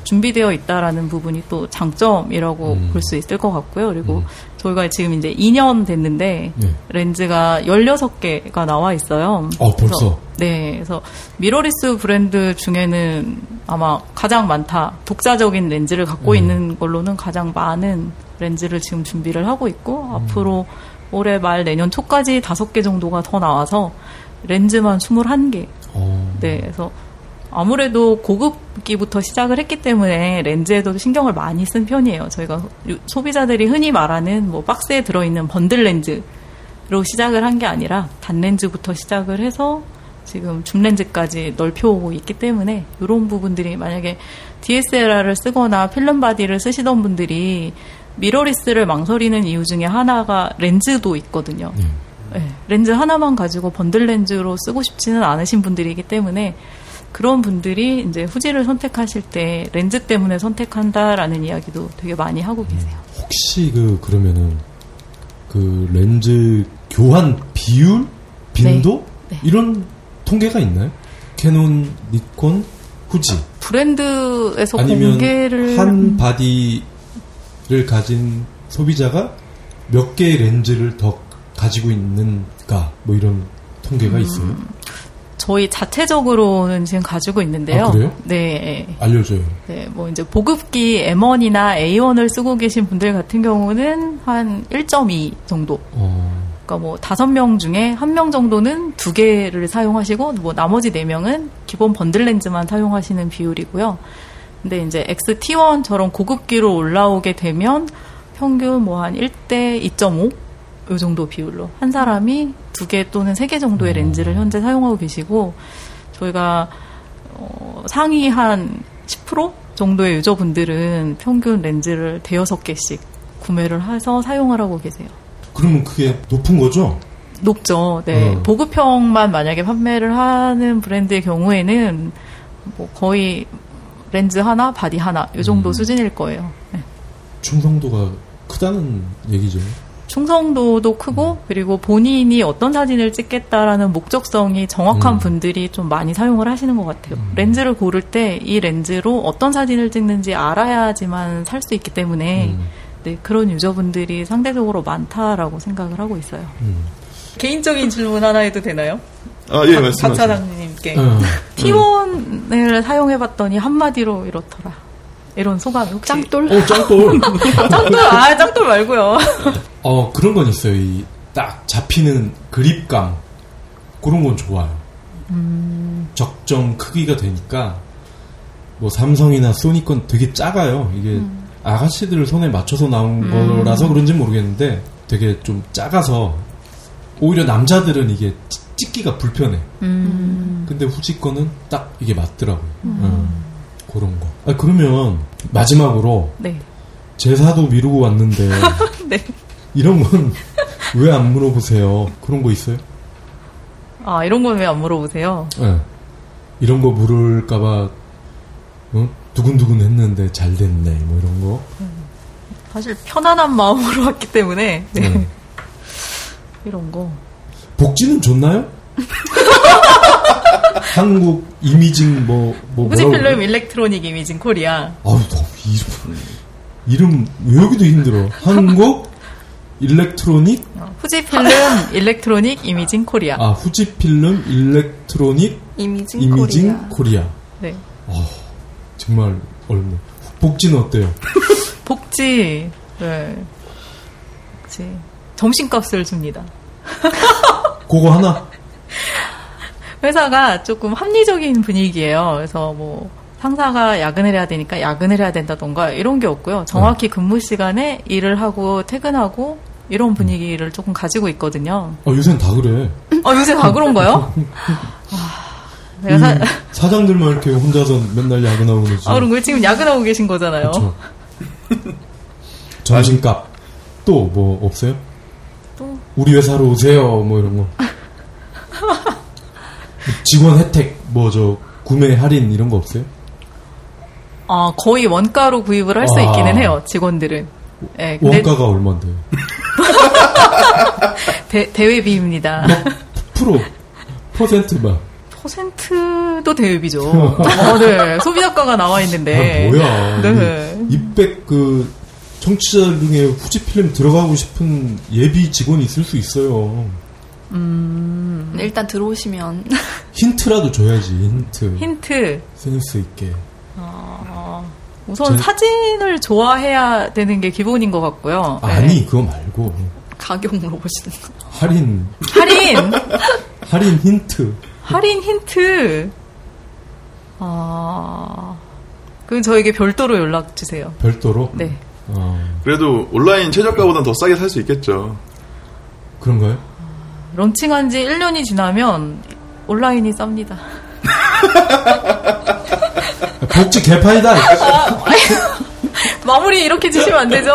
준비되어 있다라는 부분이 또 장점이라고 음. 볼수 있을 것 같고요. 그리고 음. 저희가 지금 이제 2년 됐는데 네. 렌즈가 16개가 나와 있어요. 어, 벌써? 그래서, 네. 그래서 미러리스 브랜드 중에는 아마 가장 많다. 독자적인 렌즈를 갖고 음. 있는 걸로는 가장 많은 렌즈를 지금 준비를 하고 있고 앞으로 올해 말 내년 초까지 5개 정도가 더 나와서 렌즈만 21개. 어. 네. 그래서 아무래도 고급기부터 시작을 했기 때문에 렌즈에도 신경을 많이 쓴 편이에요. 저희가 요- 소비자들이 흔히 말하는 뭐 박스에 들어있는 번들 렌즈로 시작을 한 게 아니라 단렌즈부터 시작을 해서 지금 줌렌즈까지 넓혀오고 있기 때문에 이런 부분들이 만약에 DSLR을 쓰거나 필름 바디를 쓰시던 분들이 미러리스를 망설이는 이유 중에 하나가 렌즈도 있거든요. 네. 네, 렌즈 하나만 가지고 번들 렌즈로 쓰고 싶지는 않으신 분들이기 때문에 그런 분들이 이제 후지를 선택하실 때 렌즈 때문에 선택한다라는 이야기도 되게 많이 하고 계세요. 혹시 그 그러면은 그 렌즈 교환 비율 빈도 네. 이런 통계가 있나요? 캐논, 니콘, 후지 브랜드에서 아니면 공개를 한 바디를 가진 소비자가 몇 개의 렌즈를 더 가지고 있는가 뭐 이런 통계가 있어요. 저희 자체적으로는 지금 가지고 있는데요. 아, 그래요? 네. 알려줘요. 네, 뭐 이제 보급기 M1이나 A1을 쓰고 계신 분들 같은 경우는 한 1.2 정도. 어, 그러니까 뭐 다섯 명 중에 한 명 정도는 두 개를 사용하시고 뭐 나머지 네 명은 기본 번들 렌즈만 사용하시는 비율이고요. 근데 이제 XT1처럼 고급기로 올라오게 되면 평균 뭐 한 1대 2.5 요 정도 비율로 한 사람이 두 개 또는 세 개 정도의 음. 렌즈를 현재 사용하고 계시고 저희가 어, 상위 한 10% 정도의 유저분들은 평균 렌즈를 대여섯 개씩 구매를 해서 사용을 하고 계세요. 그러면 그게 높은 거죠? 높죠. 네. 음. 보급형만 만약에 판매를 하는 브랜드의 경우에는 뭐 거의 렌즈 하나, 바디 하나 이 정도 음. 수준일 거예요. 네. 충성도가 크다는 얘기죠. 충성도도 크고 그리고 본인이 어떤 사진을 찍겠다라는 목적성이 정확한 음. 분들이 좀 많이 사용을 하시는 것 같아요. 음. 렌즈를 고를 때 이 렌즈로 어떤 사진을 찍는지 알아야지만 살 수 있기 때문에 음, 네, 그런 유저분들이 상대적으로 많다라고 생각을 하고 있어요. 음. 개인적인 질문 하나 해도 되나요? 아, 예, 박 말씀하세요. 사장님께. 어, <laughs> T1을 사용해봤더니 한마디로 이렇더라. 이런 소감이 혹시? 짱돌? 어, 짱돌. <laughs> 짱돌, 아, 짱돌 말고요. 어, 그런 건 있어요. 이 딱 잡히는 그립감. 그런 건 좋아요. 적정 크기가 되니까, 뭐, 삼성이나 소니 건 되게 작아요. 이게 아가씨들 손에 맞춰서 나온 거라서 그런지 모르겠는데, 되게 좀 작아서, 오히려 남자들은 이게 찍- 찍기가 불편해. 음. 근데 후지 거는 딱 이게 맞더라고요. 어, 그런 거. 아, 그러면, 마지막으로, 네. 제사도 미루고 왔는데, <laughs> 네. 이런 건 왜 안 물어보세요? 그런 거 있어요? 아, 이런 건 왜 안 물어보세요? 예. 이런 거 물을까봐, 어? 두근두근 했는데 잘 됐네, 뭐 이런 거. 사실 편안한 마음으로 왔기 때문에. 네. 예. 이런 거. 복지는 좋나요? <laughs> 한국 이미징 뭐, 뭐. 후지필름 일렉트로닉 이미징 코리아. 아우, 너무 이름, 이름 외우기도 힘들어. 한국 일렉트로닉, 어, 후지필름 일렉트로닉 이미징 코리아. 아, 후지필름 일렉트로닉 이미징, 이미징 코리아. 코리아. 네. 정말 어렵네. 복지는 어때요? 복지. 네. 그치. 점심값을 줍니다. 그거 하나? 회사가 조금 합리적인 분위기예요. 그래서 뭐 상사가 야근을 해야 되니까 야근을 해야 된다던가 이런 게 없고요. 정확히 근무 시간에 일을 하고 퇴근하고 이런 분위기를 조금 가지고 있거든요. 아, 요새는 다 그래. 아 요새 다 그런가요? <laughs> 사, 음, 사장들만 이렇게 혼자서 맨날 야근하고 그러지. 아, 그럼 왜 지금 야근하고 계신 거잖아요. 그렇죠. 점심값 또 뭐 없어요? 또 우리 회사로 오세요 뭐 이런 거. <laughs> 직원 혜택 뭐 저 구매 할인 이런 거 없어요? 아, 거의 원가로 구입을 할수 와. 있기는 해요. 직원들은. 예, 근데 원가가 얼마인데? <laughs> 대, 대회비입니다. 프로 퍼센트만 퍼센트도 대입이죠. 어, 네. 소비자가가 나와 있는데. 아, 뭐야. 네. 이백 그 청취자 중에 후지 필름 들어가고 싶은 예비 직원이 있을 수 있어요. 음. 일단 들어오시면 <laughs> 힌트라도 줘야지 힌트. 힌트. 센스 있게. 어, 우선 전- 사진을 좋아해야 되는 게 기본인 것 같고요. 네. 아니 그거 말고 가격 물어보시는 거. 할인 할인! <laughs> 할인 힌트. 할인 힌트. 아, 그럼 저에게 별도로 연락 주세요. 별도로. 네. 어, 그래도 온라인 최저가보다는 더 싸게 살 수 있겠죠. 그런가요? 런칭한 지 1년이 지나면 온라인이 쌉니다. <laughs> 복지 개판이다. 마무리 이렇게 주시면 안 되죠?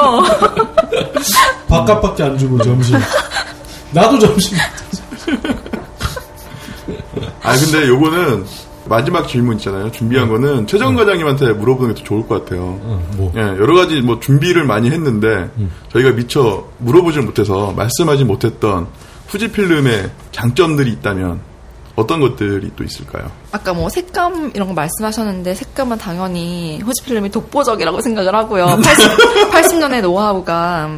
<laughs> 밥값밖에 안 주고 점심. 나도 점심. 아 근데 요거는 마지막 질문 있잖아요. 준비한 거는 최정 과장님한테 물어보는 게 더 좋을 것 같아요. 어, 뭐. 예, 여러 가지 뭐 준비를 많이 했는데 저희가 미처 물어보질 못해서 말씀하지 못했던 후지필름의 장점들이 있다면 어떤 것들이 또 있을까요? 아까 뭐 색감 이런 거 말씀하셨는데 색감은 당연히 호지필름이 독보적이라고 생각을 하고요. 80, 80년의 노하우가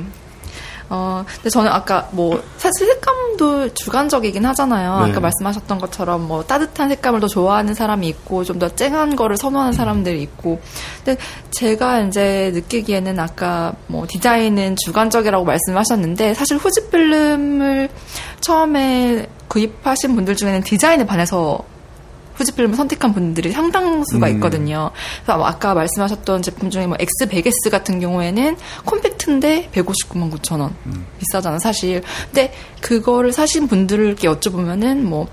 어 근데 저는 아까 뭐 사실 색감도 주관적이긴 하잖아요. 네. 아까 말씀하셨던 것처럼 뭐 따뜻한 색감을 더 좋아하는 사람이 있고 좀 더 쨍한 거를 선호하는 사람들이 있고 근데 제가 이제 느끼기에는 아까 뭐 디자인은 주관적이라고 말씀하셨는데 사실 후지 필름을 처음에 구입하신 분들 중에는 디자인에 반해서 후지필름을 선택한 분들이 상당수가 음. 있거든요. 그래서 아까 말씀하셨던 제품 중에 뭐 X100S 같은 경우에는 콤팩트인데 159만 9천 원. 비싸잖아, 사실. 근데 그거를 사신 분들께 여쭤보면은 뭐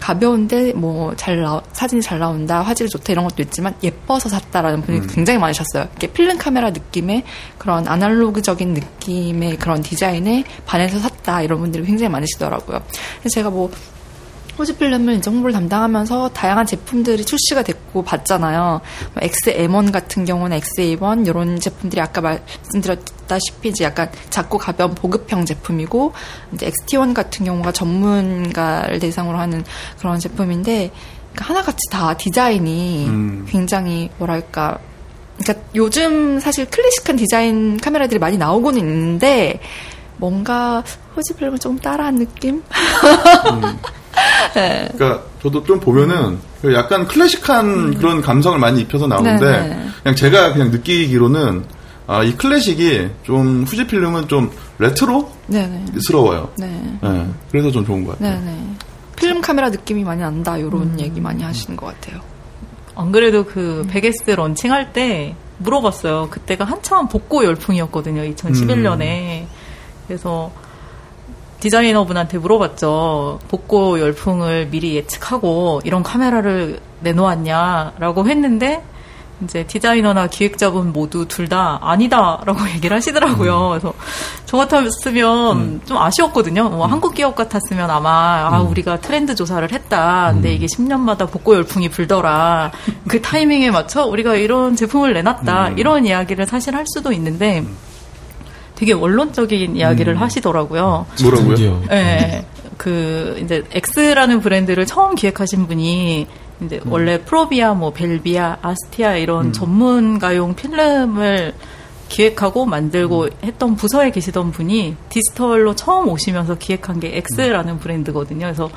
가벼운데 뭐 잘 나 사진이 잘 나온다, 화질이 좋다 이런 것도 있지만 예뻐서 샀다라는 분이 굉장히 많으셨어요. 이게 필름 카메라 느낌의 그런 아날로그적인 느낌의 그런 디자인에 반해서 샀다 이런 분들이 굉장히 많으시더라고요. 제가 뭐 호지필름을 이제 홍보를 담당하면서 다양한 제품들이 출시가 됐고 봤잖아요. 뭐 XM1 같은 경우는 XA1 이런 제품들이 아까 말씀드렸다시피 이제 약간 작고 가벼운 보급형 제품이고 이제 XT1 같은 경우가 전문가를 대상으로 하는 그런 제품인데 그러니까 하나같이 다 디자인이 음. 굉장히 뭐랄까 그러니까 요즘 사실 클래식한 디자인 카메라들이 많이 나오고는 있는데 뭔가 호지필름을 조금 따라한 느낌? <laughs> 네. 그러니까 저도 좀 보면은 그 약간 클래식한 그런 감성을 많이 입혀서 나오는데 음. 네네. 그냥 제가 그냥 느끼기로는 아, 이 클래식이 좀 후지필름은 좀 레트로스러워요. 네네. 네. 네, 그래서 좀 좋은 것 같아요. 네네. 필름 카메라 느낌이 많이 난다, 이런 음. 얘기 많이 하시는 것 같아요. 안 그래도 그 베게스 런칭할 때 물어봤어요. 그때가 한참 복고 열풍이었거든요. 2011년에. 그래서 디자이너분한테 물어봤죠. 복고 열풍을 미리 예측하고 이런 카메라를 내놓았냐라고 했는데 이제 디자이너나 기획자분 모두 둘 다 아니다라고 <laughs> 얘기를 하시더라고요. 그래서 저 같았으면 좀 아쉬웠거든요. 뭐 한국 기업 같았으면 아마 아 우리가 트렌드 조사를 했다. 근데 이게 10년마다 복고 열풍이 불더라. 그 타이밍에 맞춰 우리가 이런 제품을 내놨다. 이런 이야기를 사실 할 수도 있는데 되게 원론적인 이야기를 하시더라고요. 뭐라고요? 네. 그 이제 X라는 브랜드를 처음 기획하신 분이 이제 원래 프로비아, 뭐 벨비아, 아스티아 이런 전문가용 필름을 기획하고 만들고 했던 부서에 계시던 분이 디지털로 처음 오시면서 기획한 게 X라는 브랜드거든요. 그래서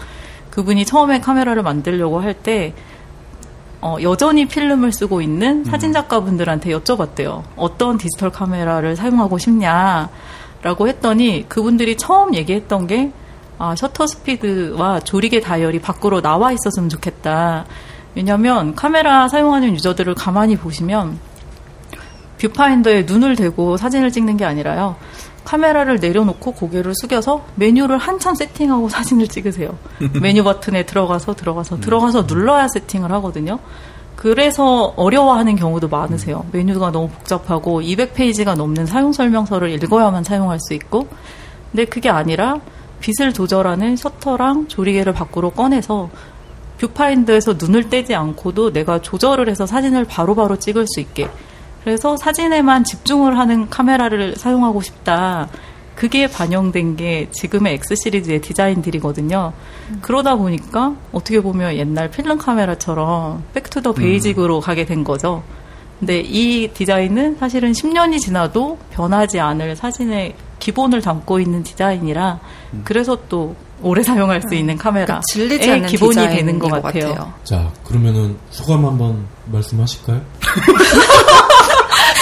그분이 처음에 카메라를 만들려고 할 때 어, 여전히 필름을 쓰고 있는 사진작가분들한테 여쭤봤대요. 어떤 디지털 카메라를 사용하고 싶냐라고 했더니 그분들이 처음 얘기했던 게 아, 셔터 스피드와 조리개 다이얼이 밖으로 나와 있었으면 좋겠다. 왜냐면 카메라 사용하는 유저들을 가만히 보시면 뷰파인더에 눈을 대고 사진을 찍는 게 아니라요. 카메라를 내려놓고 고개를 숙여서 메뉴를 한참 세팅하고 사진을 찍으세요. <laughs> 메뉴 버튼에 들어가서 들어가서 들어가서 눌러야 세팅을 하거든요. 그래서 어려워하는 경우도 많으세요. 메뉴가 너무 복잡하고 200페이지가 넘는 사용 설명서를 읽어야만 사용할 수 있고, 근데 그게 아니라 빛을 조절하는 셔터랑 조리개를 밖으로 꺼내서 뷰파인더에서 눈을 떼지 않고도 내가 조절을 해서 사진을 바로바로 찍을 수 있게. 그래서 사진에만 집중을 하는 카메라를 사용하고 싶다. 그게 반영된 게 지금의 X 시리즈의 디자인들이거든요. 그러다 보니까 어떻게 보면 옛날 필름 카메라처럼 back to the basic으로 가게 된 거죠. 근데 이 디자인은 사실은 10년이 지나도 변하지 않을 사진의 기본을 담고 있는 디자인이라 그래서 또 오래 사용할 수 있는 카메라의 그러니까 기본이 되는 것 것 같아요. 같아요. 자, 그러면은 소감 한번 말씀하실까요? <laughs>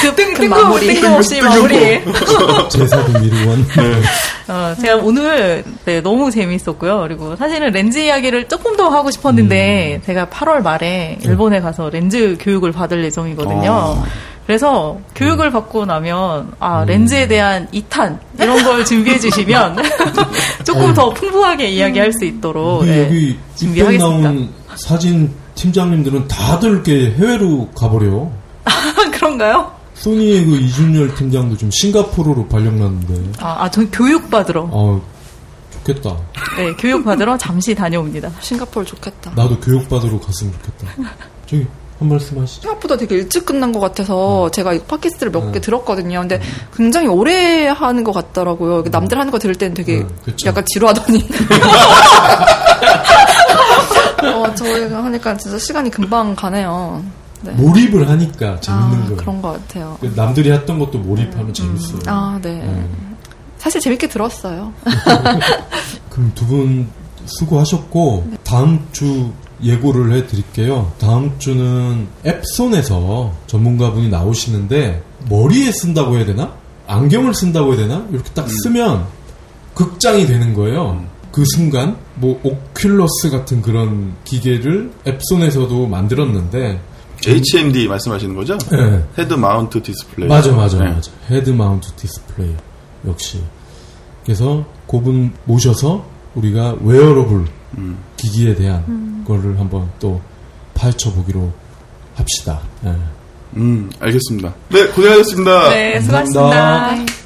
그 뜬, 그 마무리. 뜬금없이 마무리. <laughs> 제사도 미루원. 어, 제가 오늘 네, 너무 재미있었고요. 그리고 사실은 렌즈 이야기를 조금 더 하고 싶었는데 제가 8월 말에 일본에 가서 렌즈 교육을 받을 예정이거든요. 어. 그래서 교육을 받고 나면 아 렌즈에 대한 2탄 이런 걸 <laughs> 준비해 주시면 <laughs> 조금 더 풍부하게 이야기할 수 있도록 우리 네, 여기 준비하겠습니다. 나온 사진 팀장님들은 다들 이렇게 해외로 가버려. 그런가요? 소니의 그 이준열 팀장도 좀 싱가포르로 발령났는데. 아, 아, 전 교육 받으러 아, 좋겠다. 네 교육 받으러 잠시 다녀옵니다. 싱가포르 좋겠다. 나도 교육 받으러 갔으면 좋겠다. 저기, 한 말씀 하시죠. 생각보다 되게 일찍 끝난 것 같아서 제가 이 팟캐스트를 몇개 음. 들었거든요. 근데 굉장히 오래 하는 것 같더라고요. 남들 하는 거 들을 때는 되게 음, 그쵸. 약간 지루하더니. <laughs> 어, 저희가 하니까 진짜 시간이 금방 가네요. 네. 몰입을 하니까 재밌는 아, 거예요. 그런 것 같아요. 그 남들이 했던 것도 몰입하면 재밌어요. 아, 네. 음. 사실 재밌게 들었어요. <laughs> 그럼 두 분 수고하셨고 다음 주 예고를 해드릴게요. 다음 주는 앱손에서 전문가분이 나오시는데 머리에 쓴다고 해야 되나? 안경을 쓴다고 해야 되나? 이렇게 딱 쓰면 극장이 되는 거예요. 그 순간 뭐 오큘러스 같은 그런 기계를 엡손에서도 만들었는데 HMD 말씀하시는 거죠? 네. head mount display. 맞아 맞아 네. 맞아 head mount display 역시 그래서 그분 모셔서 우리가 웨어러블 음. 기기에 대한 거를 한번 또 파헤쳐 보기로 합시다. 예. 음, 알겠습니다. 네, 고생하셨습니다. 네 감사합니다. 수고하셨습니다.